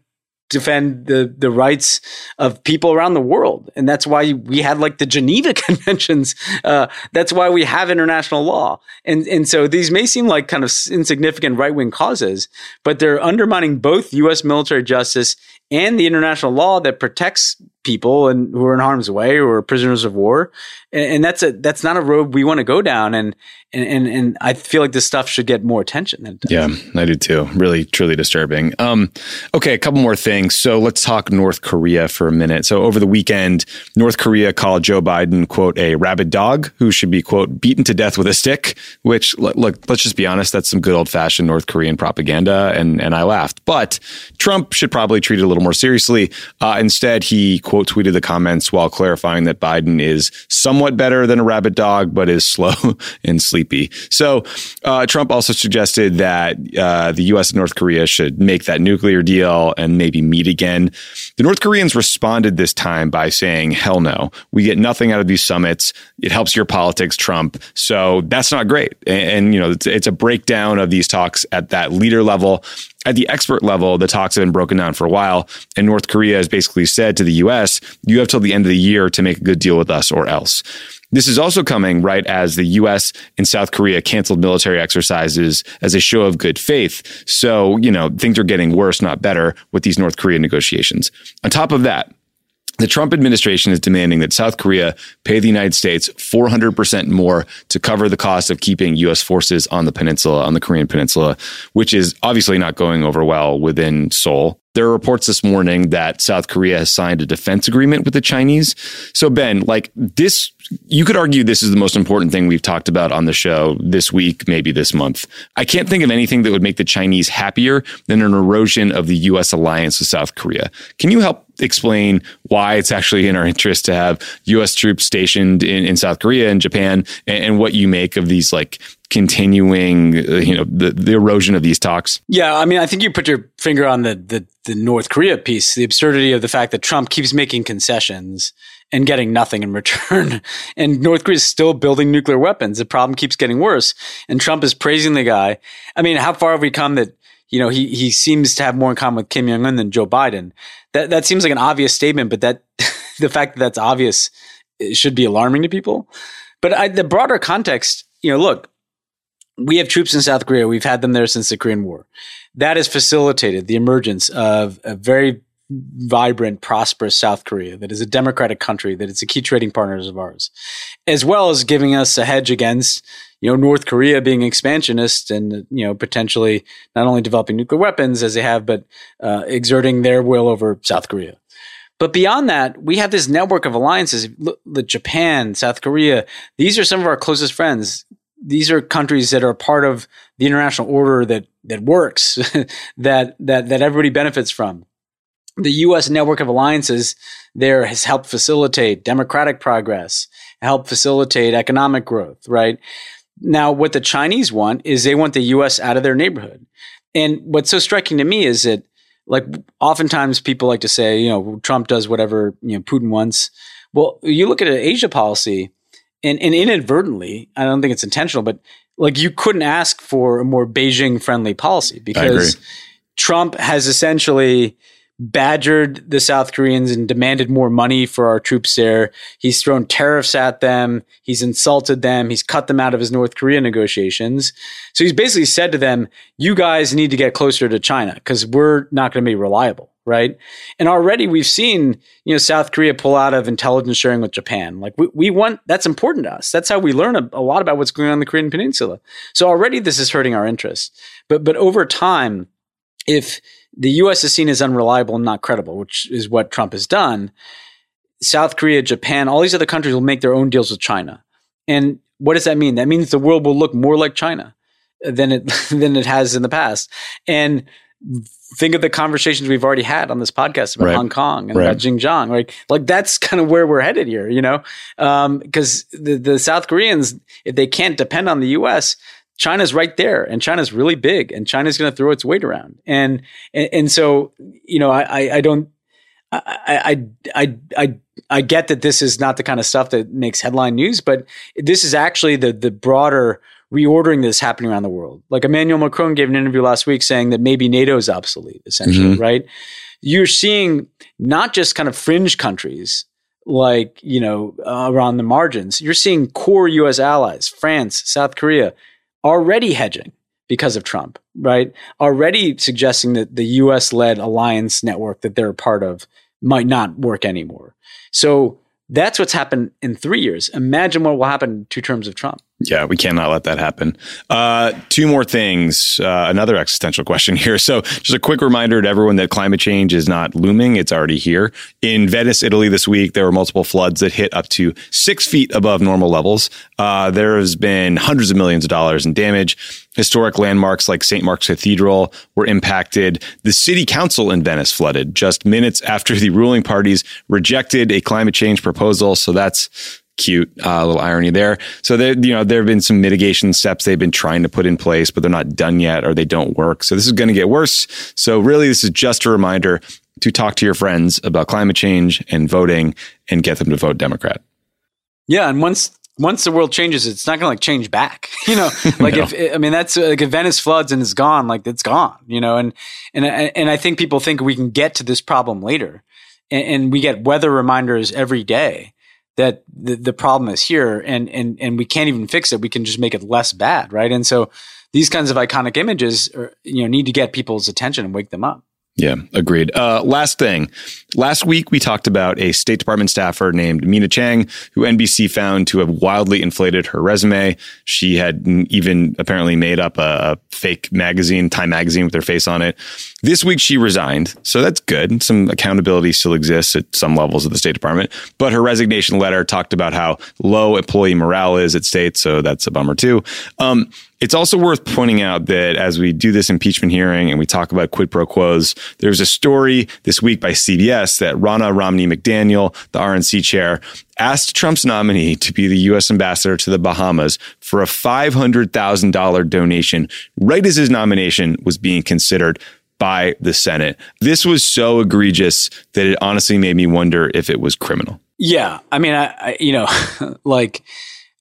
defend the the rights of people around the world, and that's why we had like the Geneva Conventions. Uh, that's why we have international law, and and so these may seem like kind of insignificant right wing causes, but they're undermining both U.S. military justice and the international law that protects people and who are in harm's way or prisoners of war. And, and that's a that's not a road we want to go down. And and and I feel like this stuff should get more attention than Yeah, I do too. Really, truly disturbing. Um, okay, a couple more things. So let's talk North Korea for a minute. So over the weekend, North Korea called Joe Biden quote a rabid dog who should be quote beaten to death with a stick. Which look, let's just be honest, that's some good old fashioned North Korean propaganda, and and I laughed. But Trump should probably treat it a little more seriously. Uh, instead, he quote tweeted the comments while clarifying that Biden is somewhat better than a rabid dog, but is slow and sleepy. So uh, Trump also suggested that uh, the U.S. and North Korea should make that nuclear deal and maybe meet again. The North Koreans responded this time by saying, hell no, we get nothing out of these summits. It helps your politics, Trump. So that's not great. And, and you know, it's, it's a breakdown of these talks at that leader level at the expert level, the talks have been broken down for a while, and North Korea has basically said to the US, you have till the end of the year to make a good deal with us or else. This is also coming right as the US and South Korea canceled military exercises as a show of good faith. So, you know, things are getting worse, not better with these North Korea negotiations. On top of that, the Trump administration is demanding that South Korea pay the United States 400% more to cover the cost of keeping U.S. forces on the peninsula, on the Korean peninsula, which is obviously not going over well within Seoul. There are reports this morning that South Korea has signed a defense agreement with the Chinese. So, Ben, like this, you could argue this is the most important thing we've talked about on the show this week, maybe this month. I can't think of anything that would make the Chinese happier than an erosion of the U.S. alliance with South Korea. Can you help explain why it's actually in our interest to have U.S. troops stationed in, in South Korea and Japan and, and what you make of these like continuing, uh, you know, the, the erosion of these talks? Yeah, I mean, I think you put your finger on the, the the North Korea piece, the absurdity of the fact that Trump keeps making concessions and getting nothing in return. and North Korea is still building nuclear weapons. The problem keeps getting worse. And Trump is praising the guy. I mean, how far have we come that, you know, he, he seems to have more in common with Kim Jong Un than Joe Biden? That, that seems like an obvious statement, but that the fact that that's obvious should be alarming to people. But I, the broader context, you know, look, we have troops in South Korea. We've had them there since the Korean War. That has facilitated the emergence of a very vibrant, prosperous South Korea that is a democratic country, that it's a key trading partners of ours, as well as giving us a hedge against, you know, North Korea being expansionist and, you know, potentially not only developing nuclear weapons as they have, but uh, exerting their will over South Korea. But beyond that, we have this network of alliances. Look, Japan, South Korea, these are some of our closest friends these are countries that are part of the international order that that works, that that that everybody benefits from. The U.S. network of alliances there has helped facilitate democratic progress, help facilitate economic growth. Right now, what the Chinese want is they want the U.S. out of their neighborhood. And what's so striking to me is that, like, oftentimes people like to say, you know, Trump does whatever you know Putin wants. Well, you look at Asia policy and, and inadvertently, I don't think it's intentional, but like you couldn't ask for a more Beijing friendly policy because Trump has essentially badgered the South Koreans and demanded more money for our troops there. He's thrown tariffs at them. He's insulted them. He's cut them out of his North Korea negotiations. So he's basically said to them, you guys need to get closer to China because we're not going to be reliable right? And already we've seen, you know, South Korea pull out of intelligence sharing with Japan. Like we, we want that's important to us. That's how we learn a, a, lot about what's going on in the Korean Peninsula. So already this is hurting our interests. But but over time, if the US is seen as unreliable and not credible, which is what Trump has done, South Korea, Japan, all these other countries will make their own deals with China. And what does that mean? That means the world will look more like China than it than it has in the past. And think of the conversations we've already had on this podcast about right. Hong Kong and right. about Xinjiang. Like, like that's kind of where we're headed here, you know? Because um, the, the South Koreans, if they can't depend on the U.S., China's right there, and China's really big, and China's going to throw its weight around. And, and and so, you know, I I, I don't. I, I, I, I, I get that this is not the kind of stuff that makes headline news, but this is actually the the broader reordering this happening around the world. Like Emmanuel Macron gave an interview last week saying that maybe NATO is obsolete, essentially, mm-hmm. right? You're seeing not just kind of fringe countries like, you know, uh, around the margins. You're seeing core US allies, France, South Korea, already hedging because of Trump, right? Already suggesting that the US led alliance network that they're a part of might not work anymore. So that's what's happened in three years. Imagine what will happen in two terms of Trump. Yeah, we cannot let that happen. Uh, two more things. Uh, another existential question here. So, just a quick reminder to everyone that climate change is not looming, it's already here. In Venice, Italy, this week, there were multiple floods that hit up to six feet above normal levels. Uh, there has been hundreds of millions of dollars in damage. Historic landmarks like St. Mark's Cathedral were impacted. The city council in Venice flooded just minutes after the ruling parties rejected a climate change proposal. So, that's cute uh, little irony there. So there, you know, there have been some mitigation steps they've been trying to put in place, but they're not done yet or they don't work. So this is going to get worse. So really, this is just a reminder to talk to your friends about climate change and voting and get them to vote Democrat. Yeah, and once once the world changes, it's not going to like change back. You know, like no. if I mean that's like if Venice floods and it's gone, like it's gone. You know, and and and I think people think we can get to this problem later, and, and we get weather reminders every day that the, the problem is here and, and, and we can't even fix it. We can just make it less bad. Right. And so these kinds of iconic images are, you know, need to get people's attention and wake them up. Yeah, agreed. Uh, last thing. Last week, we talked about a State Department staffer named Mina Chang, who NBC found to have wildly inflated her resume. She had even apparently made up a, a fake magazine, Time magazine, with her face on it. This week she resigned, so that's good. Some accountability still exists at some levels of the State Department, but her resignation letter talked about how low employee morale is at state, so that's a bummer too. Um, it's also worth pointing out that as we do this impeachment hearing and we talk about quid pro quos, there's a story this week by CBS that Ronna Romney McDaniel, the RNC chair, asked Trump's nominee to be the U.S. ambassador to the Bahamas for a $500,000 donation right as his nomination was being considered by the Senate. This was so egregious that it honestly made me wonder if it was criminal. Yeah. I mean, I, I you know, like,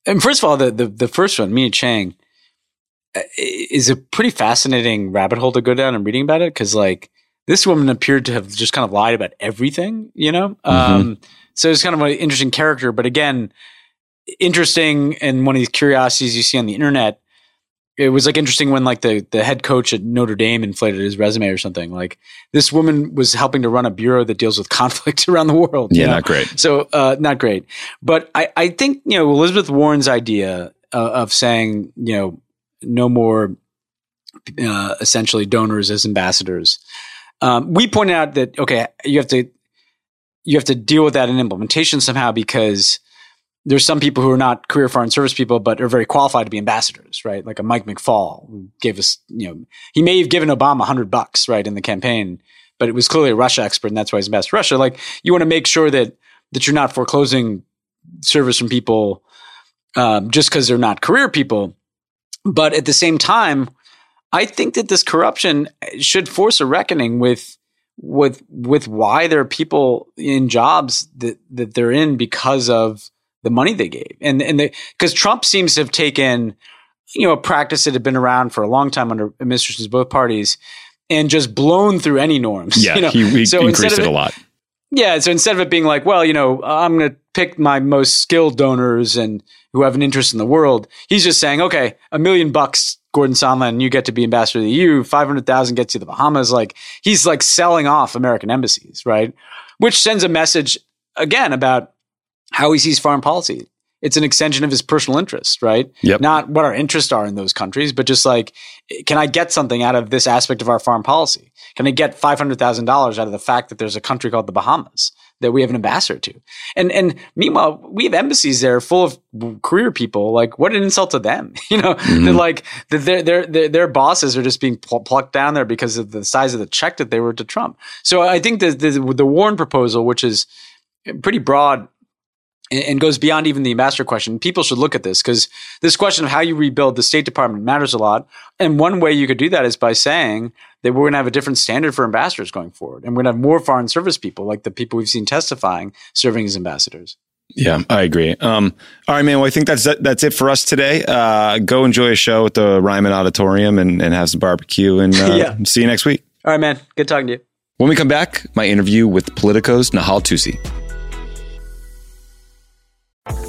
and first of all, the, the, the first one, Mia Chang, uh, is a pretty fascinating rabbit hole to go down and reading about it because like this woman appeared to have just kind of lied about everything, you know. Mm-hmm. Um, so it's kind of an interesting character, but again, interesting and one of these curiosities you see on the internet. It was like interesting when like the the head coach at Notre Dame inflated his resume or something. Like this woman was helping to run a bureau that deals with conflict around the world. Yeah, know? not great. So uh, not great. But I I think you know Elizabeth Warren's idea uh, of saying you know no more uh, essentially donors as ambassadors. Um, we pointed out that okay, you have to you have to deal with that in implementation somehow because there's some people who are not career foreign service people but are very qualified to be ambassadors, right? Like a Mike McFaul gave us, you know, he may have given Obama hundred bucks, right, in the campaign, but it was clearly a Russia expert, and that's why he's ambassador to Russia. Like you want to make sure that that you're not foreclosing service from people um, just because they're not career people. But at the same time, I think that this corruption should force a reckoning with with with why there are people in jobs that that they're in because of the money they gave, and and because Trump seems to have taken you know a practice that had been around for a long time under administrations of both parties, and just blown through any norms. Yeah, you know? he, he so increased it, it a lot. Yeah, so instead of it being like, well, you know, I'm going to pick my most skilled donors and who have an interest in the world, he's just saying, okay, a million bucks, Gordon Sondland, you get to be ambassador to the EU. Five hundred thousand gets you the Bahamas. Like he's like selling off American embassies, right? Which sends a message again about how he sees foreign policy. It's an extension of his personal interest, right? Yep. Not what our interests are in those countries, but just like, can I get something out of this aspect of our foreign policy? Can I get five hundred thousand dollars out of the fact that there's a country called the Bahamas that we have an ambassador to? And and meanwhile, we have embassies there full of career people. Like, what an insult to them, you know? Mm-hmm. That like that their, their their their bosses are just being pl- plucked down there because of the size of the check that they were to Trump. So I think that the, the Warren proposal, which is pretty broad and goes beyond even the ambassador question. People should look at this because this question of how you rebuild the State Department matters a lot. And one way you could do that is by saying that we're going to have a different standard for ambassadors going forward. And we're going to have more foreign service people, like the people we've seen testifying, serving as ambassadors. Yeah, I agree. Um, all right, man. Well, I think that's that's it for us today. Uh, go enjoy a show at the Ryman Auditorium and, and have some barbecue. And uh, yeah. see you next week. All right, man. Good talking to you. When we come back, my interview with Politico's Nahal Toosi.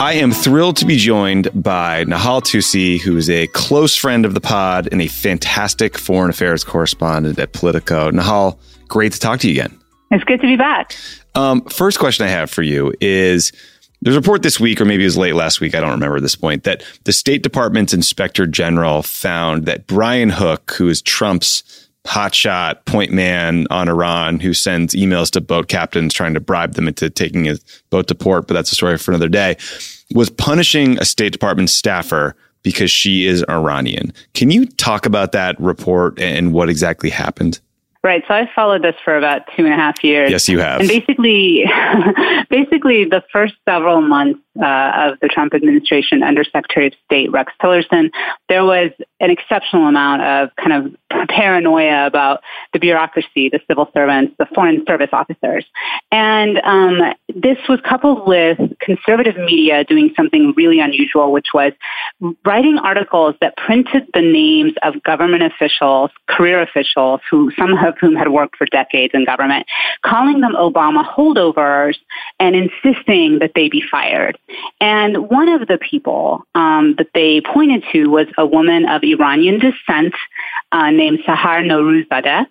I am thrilled to be joined by Nahal Toosi, who is a close friend of the pod and a fantastic foreign affairs correspondent at Politico. Nahal, great to talk to you again. It's good to be back. Um, first question I have for you is there's a report this week, or maybe it was late last week, I don't remember at this point, that the State Department's inspector general found that Brian Hook, who is Trump's hotshot point man on Iran who sends emails to boat captains trying to bribe them into taking his boat to port, but that's a story for another day, was punishing a State Department staffer because she is Iranian. Can you talk about that report and what exactly happened? Right. So I followed this for about two and a half years. Yes, you have. And basically, basically, the first several months uh, of the Trump administration under Secretary of State Rex Tillerson, there was an exceptional amount of kind of paranoia about the bureaucracy, the civil servants, the foreign service officers. And um, this was coupled with conservative media doing something really unusual, which was writing articles that printed the names of government officials, career officials, who some of whom had worked for decades in government, calling them Obama holdovers and insisting that they be fired. And one of the people um, that they pointed to was a woman of Iranian descent uh, named Sahar Nowrouzadeh.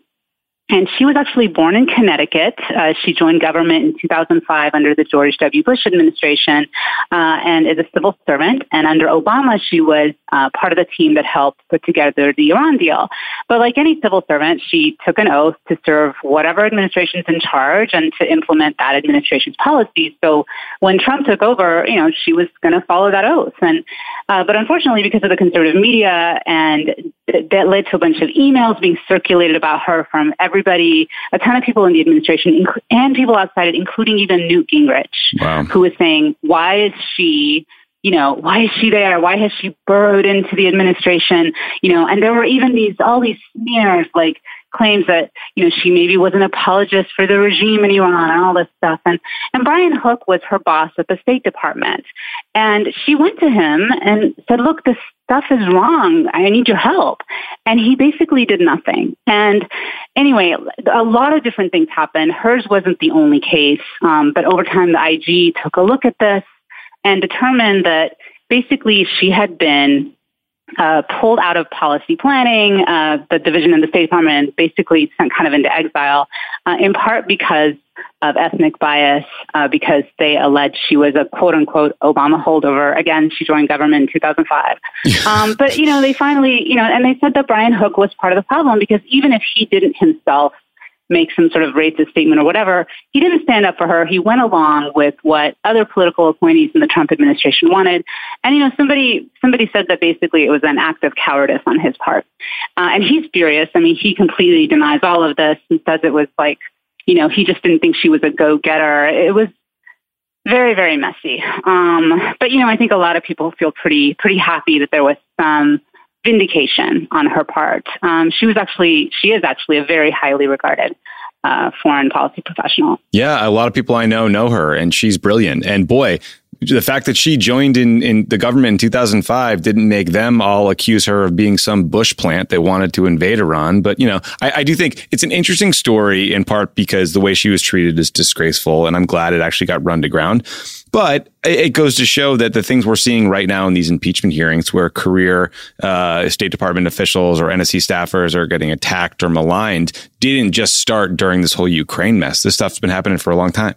And she was actually born in Connecticut. Uh, she joined government in 2005 under the George W. Bush administration uh, and is a civil servant. And under Obama, she was uh, part of the team that helped put together the Iran deal. But like any civil servant, she took an oath to serve whatever administration's in charge and to implement that administration's policies. So when Trump took over, you know, she was going to follow that oath. And uh, but unfortunately, because of the conservative media and that led to a bunch of emails being circulated about her from everybody, a ton of people in the administration and people outside it, including even Newt Gingrich, wow. who was saying, why is she you know, why is she there? Why has she burrowed into the administration? You know, and there were even these, all these smears, like claims that, you know, she maybe was an apologist for the regime in Iran and all this stuff. And, and Brian Hook was her boss at the State Department. And she went to him and said, look, this stuff is wrong. I need your help. And he basically did nothing. And anyway, a lot of different things happened. Hers wasn't the only case, um, but over time, the IG took a look at this and determined that basically she had been uh, pulled out of policy planning, uh, the division in the State Department, basically sent kind of into exile, uh, in part because of ethnic bias, uh, because they alleged she was a quote unquote Obama holdover. Again, she joined government in 2005. um, but, you know, they finally, you know, and they said that Brian Hook was part of the problem because even if he didn't himself make some sort of racist statement or whatever, he didn't stand up for her. He went along with what other political appointees in the Trump administration wanted. And, you know, somebody, somebody said that basically it was an act of cowardice on his part. Uh, and he's furious. I mean, he completely denies all of this and says it was like, you know, he just didn't think she was a go-getter. It was very, very messy. Um, but, you know, I think a lot of people feel pretty, pretty happy that there was some, vindication on her part. Um, she was actually, she is actually a very highly regarded uh, foreign policy professional. Yeah, a lot of people I know know her, and she's brilliant. And boy, the fact that she joined in, in the government in 2005 didn't make them all accuse her of being some bush plant that wanted to invade Iran. But, you know, I, I, do think it's an interesting story in part because the way she was treated is disgraceful. And I'm glad it actually got run to ground. But it goes to show that the things we're seeing right now in these impeachment hearings, where career uh, State Department officials or NSC staffers are getting attacked or maligned, didn't just start during this whole Ukraine mess. This stuff's been happening for a long time.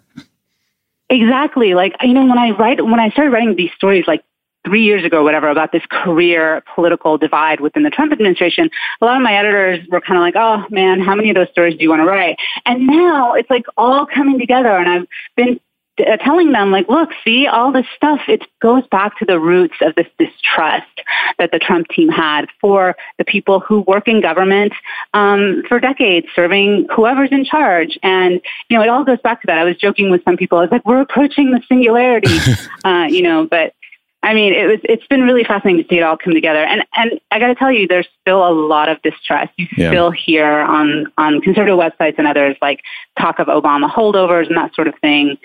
Exactly. Like, you know, when I write, when I started writing these stories, like three years ago, whatever, about this career political divide within the Trump administration, a lot of my editors were kind of like, oh man, how many of those stories do you want to write? And now it's like all coming together. And I've been telling them like, look, see all this stuff, it goes back to the roots of this distrust that the Trump team had for the people who work in government um, for decades, serving whoever's in charge. And, you know, it all goes back to that. I was joking with some people. I was like, we're approaching the singularity, uh, you know, but I mean, it was, it's been really fascinating to see it all come together. And, and I got to tell you, there's still a lot of distrust. You yeah. still hear on, on conservative websites and others like talk of Obama holdovers and that sort of thing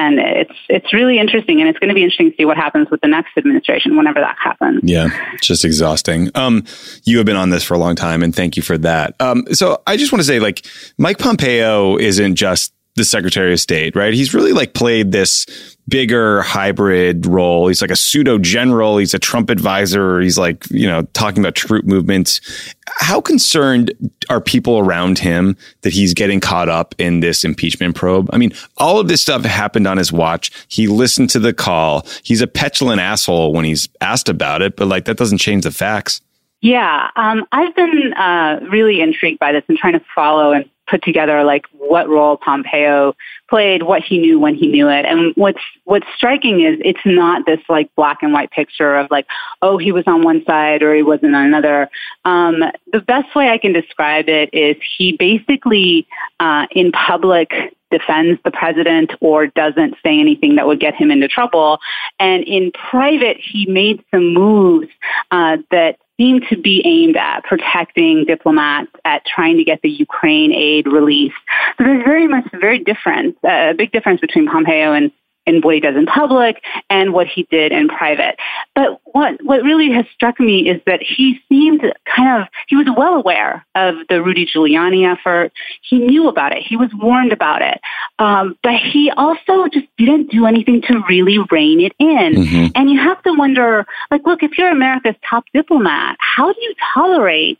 and it's it's really interesting and it's going to be interesting to see what happens with the next administration whenever that happens. Yeah just exhausting. Um, you have been on this for a long time and thank you for that. Um, so i just want to say like mike pompeo isn't just the Secretary of State, right? He's really like played this bigger hybrid role. He's like a pseudo general. He's a Trump advisor. He's like, you know, talking about troop movements. How concerned are people around him that he's getting caught up in this impeachment probe? I mean, all of this stuff happened on his watch. He listened to the call. He's a petulant asshole when he's asked about it, but like that doesn't change the facts. Yeah, um, I've been uh, really intrigued by this and trying to follow and put together like what role Pompeo played, what he knew when he knew it. And what's what's striking is it's not this like black and white picture of like, oh, he was on one side or he wasn't on another. Um, the best way I can describe it is he basically uh, in public defends the president or doesn't say anything that would get him into trouble. And in private, he made some moves uh, that seem to be aimed at protecting diplomats, at trying to get the Ukraine aid released. So there's very much a very difference, uh, a big difference between Pompeo and in what he does in public and what he did in private. But what what really has struck me is that he seemed kind of he was well aware of the Rudy Giuliani effort. He knew about it. He was warned about it. Um, but he also just didn't do anything to really rein it in. Mm-hmm. And you have to wonder, like, look, if you're America's top diplomat, how do you tolerate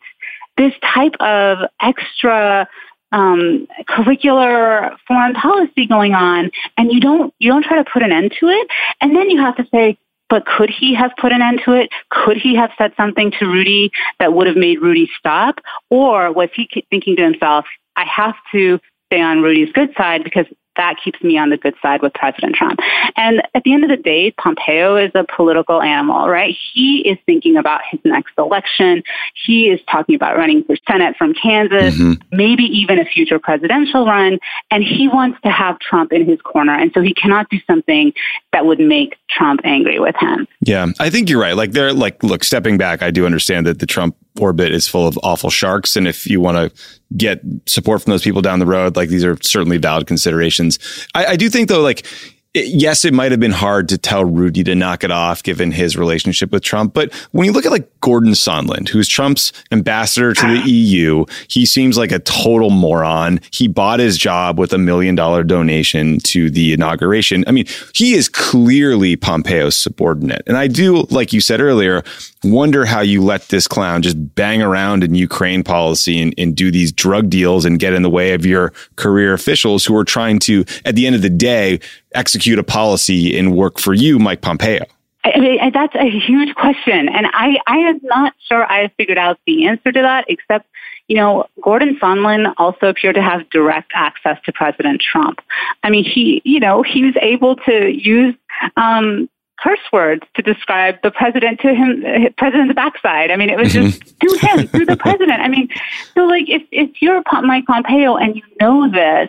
this type of extra um, curricular foreign policy going on, and you don't you don't try to put an end to it, and then you have to say, but could he have put an end to it? Could he have said something to Rudy that would have made Rudy stop, or was he thinking to himself, I have to stay on Rudy's good side because that keeps me on the good side with President Trump. And at the end of the day, Pompeo is a political animal, right? He is thinking about his next election. He is talking about running for Senate from Kansas, mm-hmm. maybe even a future presidential run. And he wants to have Trump in his corner. And so he cannot do something that would make Trump angry with him. Yeah, I think you're right. Like they're like, look, stepping back, I do understand that the Trump orbit is full of awful sharks. And if you want to get support from those people down the road, like these are certainly valid considerations. I, I do think though, like, yes, it might have been hard to tell Rudy to knock it off given his relationship with Trump. But when you look at like Gordon Sondland, who's Trump's ambassador to the ah. EU, he seems like a total moron. He bought his job with a million dollar donation to the inauguration. I mean, he is clearly Pompeo's subordinate. And I do, like you said earlier, wonder how you let this clown just bang around in Ukraine policy and, and do these drug deals and get in the way of your career officials who are trying to, at the end of the day, execute a policy and work for you, Mike Pompeo? I mean, that's a huge question. And I, I am not sure I have figured out the answer to that, except, you know, Gordon Sondland also appeared to have direct access to President Trump. I mean, he, you know, he was able to use, um, curse words to describe the president to him, president's backside. I mean, it was just mm-hmm. him, through the president. I mean, so like if, if you're Mike Pompeo and you know this,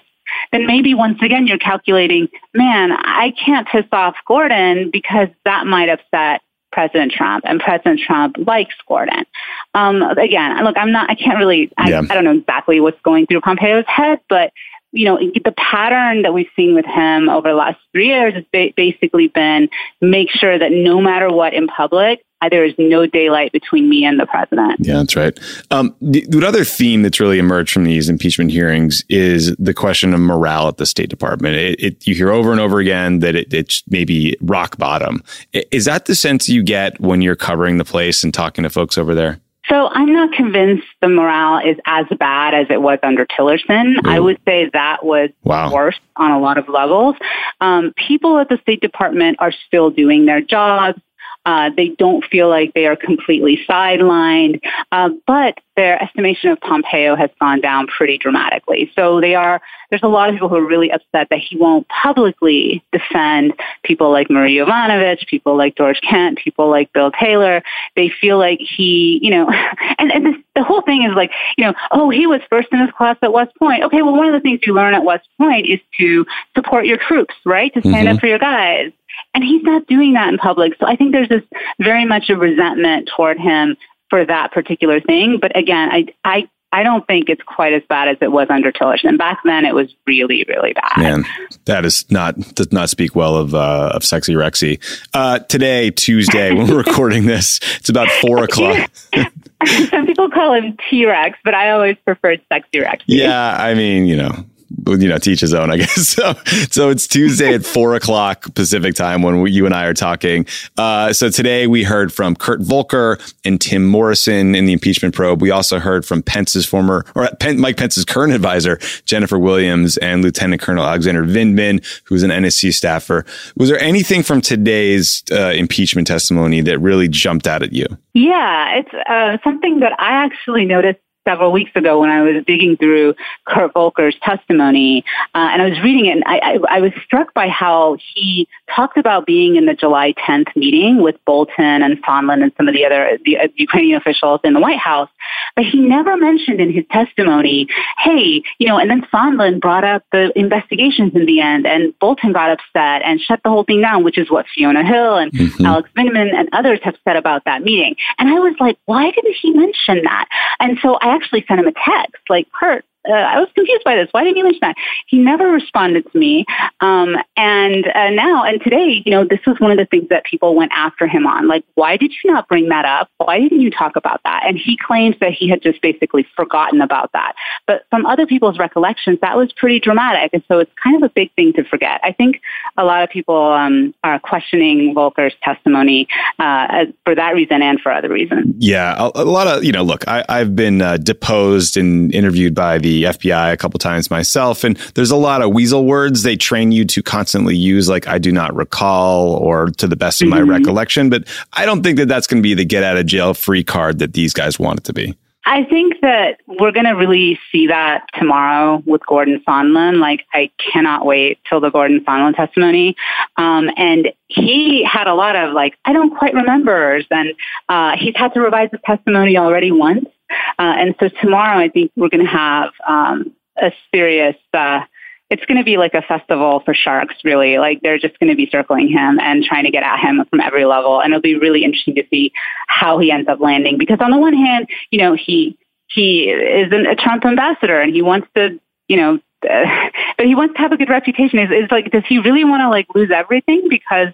then maybe once again you're calculating, man, I can't piss off Gordon because that might upset President Trump, and President Trump likes Gordon. Um, again, look, I'm not, I can't really, I, yeah. I don't know exactly what's going through Pompeo's head, but you know, the pattern that we've seen with him over the last three years has ba- basically been make sure that no matter what in public, there is no daylight between me and the president. Yeah, that's right. Um, the, the, other theme that's really emerged from these impeachment hearings is the question of morale at the State Department. It, it, you hear over and over again that it, it's maybe rock bottom. Is that the sense you get when you're covering the place and talking to folks over there? So I'm not convinced the morale is as bad as it was under Tillerson. Ooh. I would say that was wow. worse on a lot of levels. Um, people at the State Department are still doing their jobs. Uh, they don't feel like they are completely sidelined, uh, but their estimation of Pompeo has gone down pretty dramatically. So they are. There's a lot of people who are really upset that he won't publicly defend people like Marie Yovanovitch, people like George Kent, people like Bill Taylor. They feel like he, you know, and, and this, the whole thing is like, you know, oh, he was first in his class at West Point. Okay, well, one of the things you learn at West Point is to support your troops, right? To stand mm-hmm. up for your guys. And he's not doing that in public. So I think there's this very much a resentment toward him for that particular thing. But again, I, I, I don't think it's quite as bad as it was under Tillerson. And back then, it was really, really bad. Man, that is not does not speak well of uh, of sexy Rexy. Uh, today, Tuesday, when we're recording this, it's about four o'clock. Some people call him T Rex, but I always preferred sexy Rexy. Yeah, I mean, you know, you know, teach his own, I guess. So, so it's Tuesday at four o'clock Pacific time when we, you and I are talking. Uh, so today we heard from Kurt Volker and Tim Morrison in the impeachment probe. We also heard from Pence's former, or Mike Pence's current advisor, Jennifer Williams, and Lieutenant Colonel Alexander Vindman, who's an NSC staffer. Was there anything from today's uh, impeachment testimony that really jumped out at you? Yeah, it's uh, something that I actually noticed several weeks ago when I was digging through Kurt Volker's testimony, uh, and I was reading it, and I, I, I, was struck by how he talked about being in the July 10th meeting with Bolton and Sondland and some of the other the, uh, Ukrainian officials in the White House. But he never mentioned in his testimony, hey, you know, and then Sondland brought up the investigations in the end and Bolton got upset and shut the whole thing down, which is what Fiona Hill and mm-hmm. Alex Vindman and others have said about that meeting. And I was like, why didn't he mention that? And so I actually sent him a text like, Kurt, uh, I was confused by this. Why didn't you mention that? He never responded to me. Um, and uh, now, and today, you know, this was one of the things that people went after him on. Like, why did you not bring that up? Why didn't you talk about that? And he claims that he had just basically forgotten about that. But from other people's recollections, that was pretty dramatic. And so it's kind of a big thing to forget. I think a lot of people um, are questioning Volker's testimony uh, for that reason and for other reasons. Yeah, a, a lot of, you know, look, I, have been uh, deposed and interviewed by the the FBI a couple times myself, and there's a lot of weasel words they train you to constantly use, like "I do not recall" or "to the best of my mm-hmm. recollection." But I don't think that that's going to be the get out of jail free card that these guys want it to be. I think that we're going to really see that tomorrow with Gordon Sondland. Like, I cannot wait till the Gordon Sondland testimony. Um, and he had a lot of like, I don't quite remember, and uh, he's had to revise his testimony already once. Uh, and so tomorrow, I think we're going to have um, a serious. Uh, it's going to be like a festival for sharks, really. Like they're just going to be circling him and trying to get at him from every level, and it'll be really interesting to see how he ends up landing. Because on the one hand, you know, he he is an, a Trump ambassador, and he wants to, you know, uh, but he wants to have a good reputation. Is is like, does he really want to like lose everything because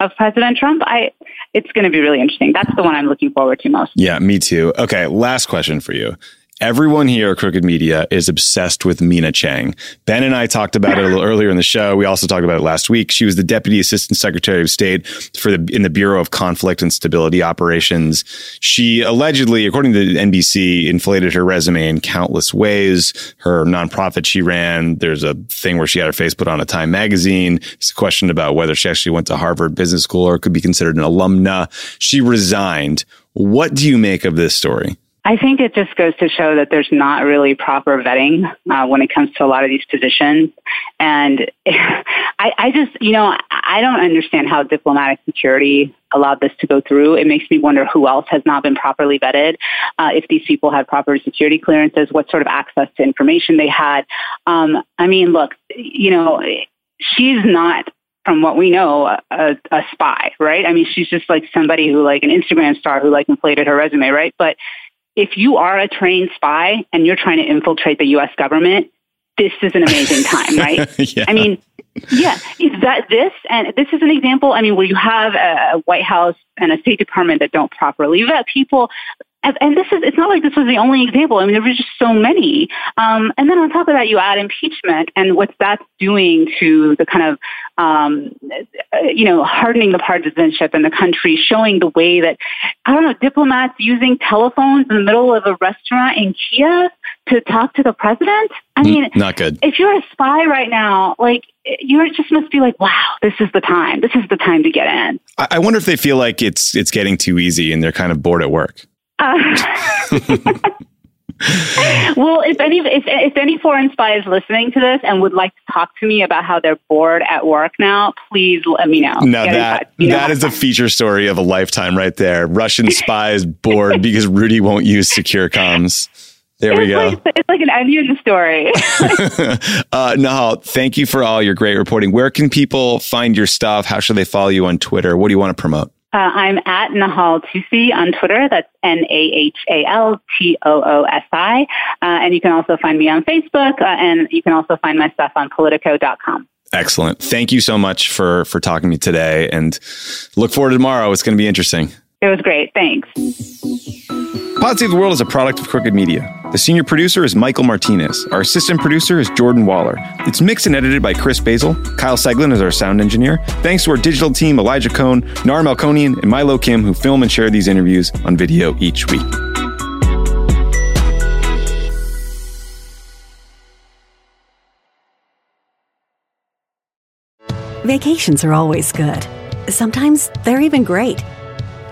of President Trump, I it's going to be really interesting. That's the one I'm looking forward to most. Yeah, me too. Okay, last question for you. Everyone here at Crooked Media is obsessed with Mina Chang. Ben and I talked about it a little earlier in the show. We also talked about it last week. She was the Deputy Assistant Secretary of State for the in the Bureau of Conflict and Stability Operations. She allegedly, according to NBC, inflated her resume in countless ways. Her nonprofit she ran, there's a thing where she had her face put on a Time magazine. It's a question about whether she actually went to Harvard Business School or could be considered an alumna. She resigned. What do you make of this story? I think it just goes to show that there's not really proper vetting uh, when it comes to a lot of these positions. And I, I just, you know, I don't understand how diplomatic security allowed this to go through. It makes me wonder who else has not been properly vetted. Uh, if these people had proper security clearances, what sort of access to information they had. Um, I mean, look, you know, she's not from what we know, a, a, spy, right? I mean, she's just like somebody who, like an Instagram star who, like, inflated her resume, right? But if you are a trained spy and you're trying to infiltrate the U.S. government, this is an amazing time, right? yeah. I mean, yeah, is that this? And this is an example. I mean, where you have a White House and a State Department that don't properly vet people. And, this is, it's not like this was the only example. I mean, there were just so many. Um, and then on top of that, you add impeachment and what that's doing to the kind of, um, you know, hardening the partisanship in the country, showing the way that, I don't know, diplomats using telephones in the middle of a restaurant in Kiev to talk to the president. I mean, not good. If you're a spy right now, like, you just must be like, wow, this is the time. This is the time to get in. I wonder if they feel like it's it's getting too easy and they're kind of bored at work. Uh, well, if any if, if any foreign spy is listening to this and would like to talk to me about how they're bored at work now, please let me know. No, that that is a feature story of a lifetime right there. Russian spies bored because Rudy won't use secure comms. There it's we go. Like, it's like an onion story. uh, Nahal, thank you for all your great reporting. Where can people find your stuff? How should they follow you on Twitter? What do you want to promote? Uh, I'm at Nahal Toosi on Twitter. That's N A H A L T O O S I. Uh, and you can also find me on Facebook, uh, and you can also find my stuff on Politico.com. Excellent. Thank you so much for for talking to me today, and look forward to tomorrow. It's going to be interesting. It was great. Thanks. Pod Save the World is a product of Crooked Media. The senior producer is Michael Martinez. Our assistant producer is Jordan Waller. It's mixed and edited by Chris Basil. Kyle Seglin is our sound engineer. Thanks to our digital team, Elijah Cohn, Nar Melkonian, and Milo Kim, who film and share these interviews on video each week. Vacations are always good. Sometimes they're even great.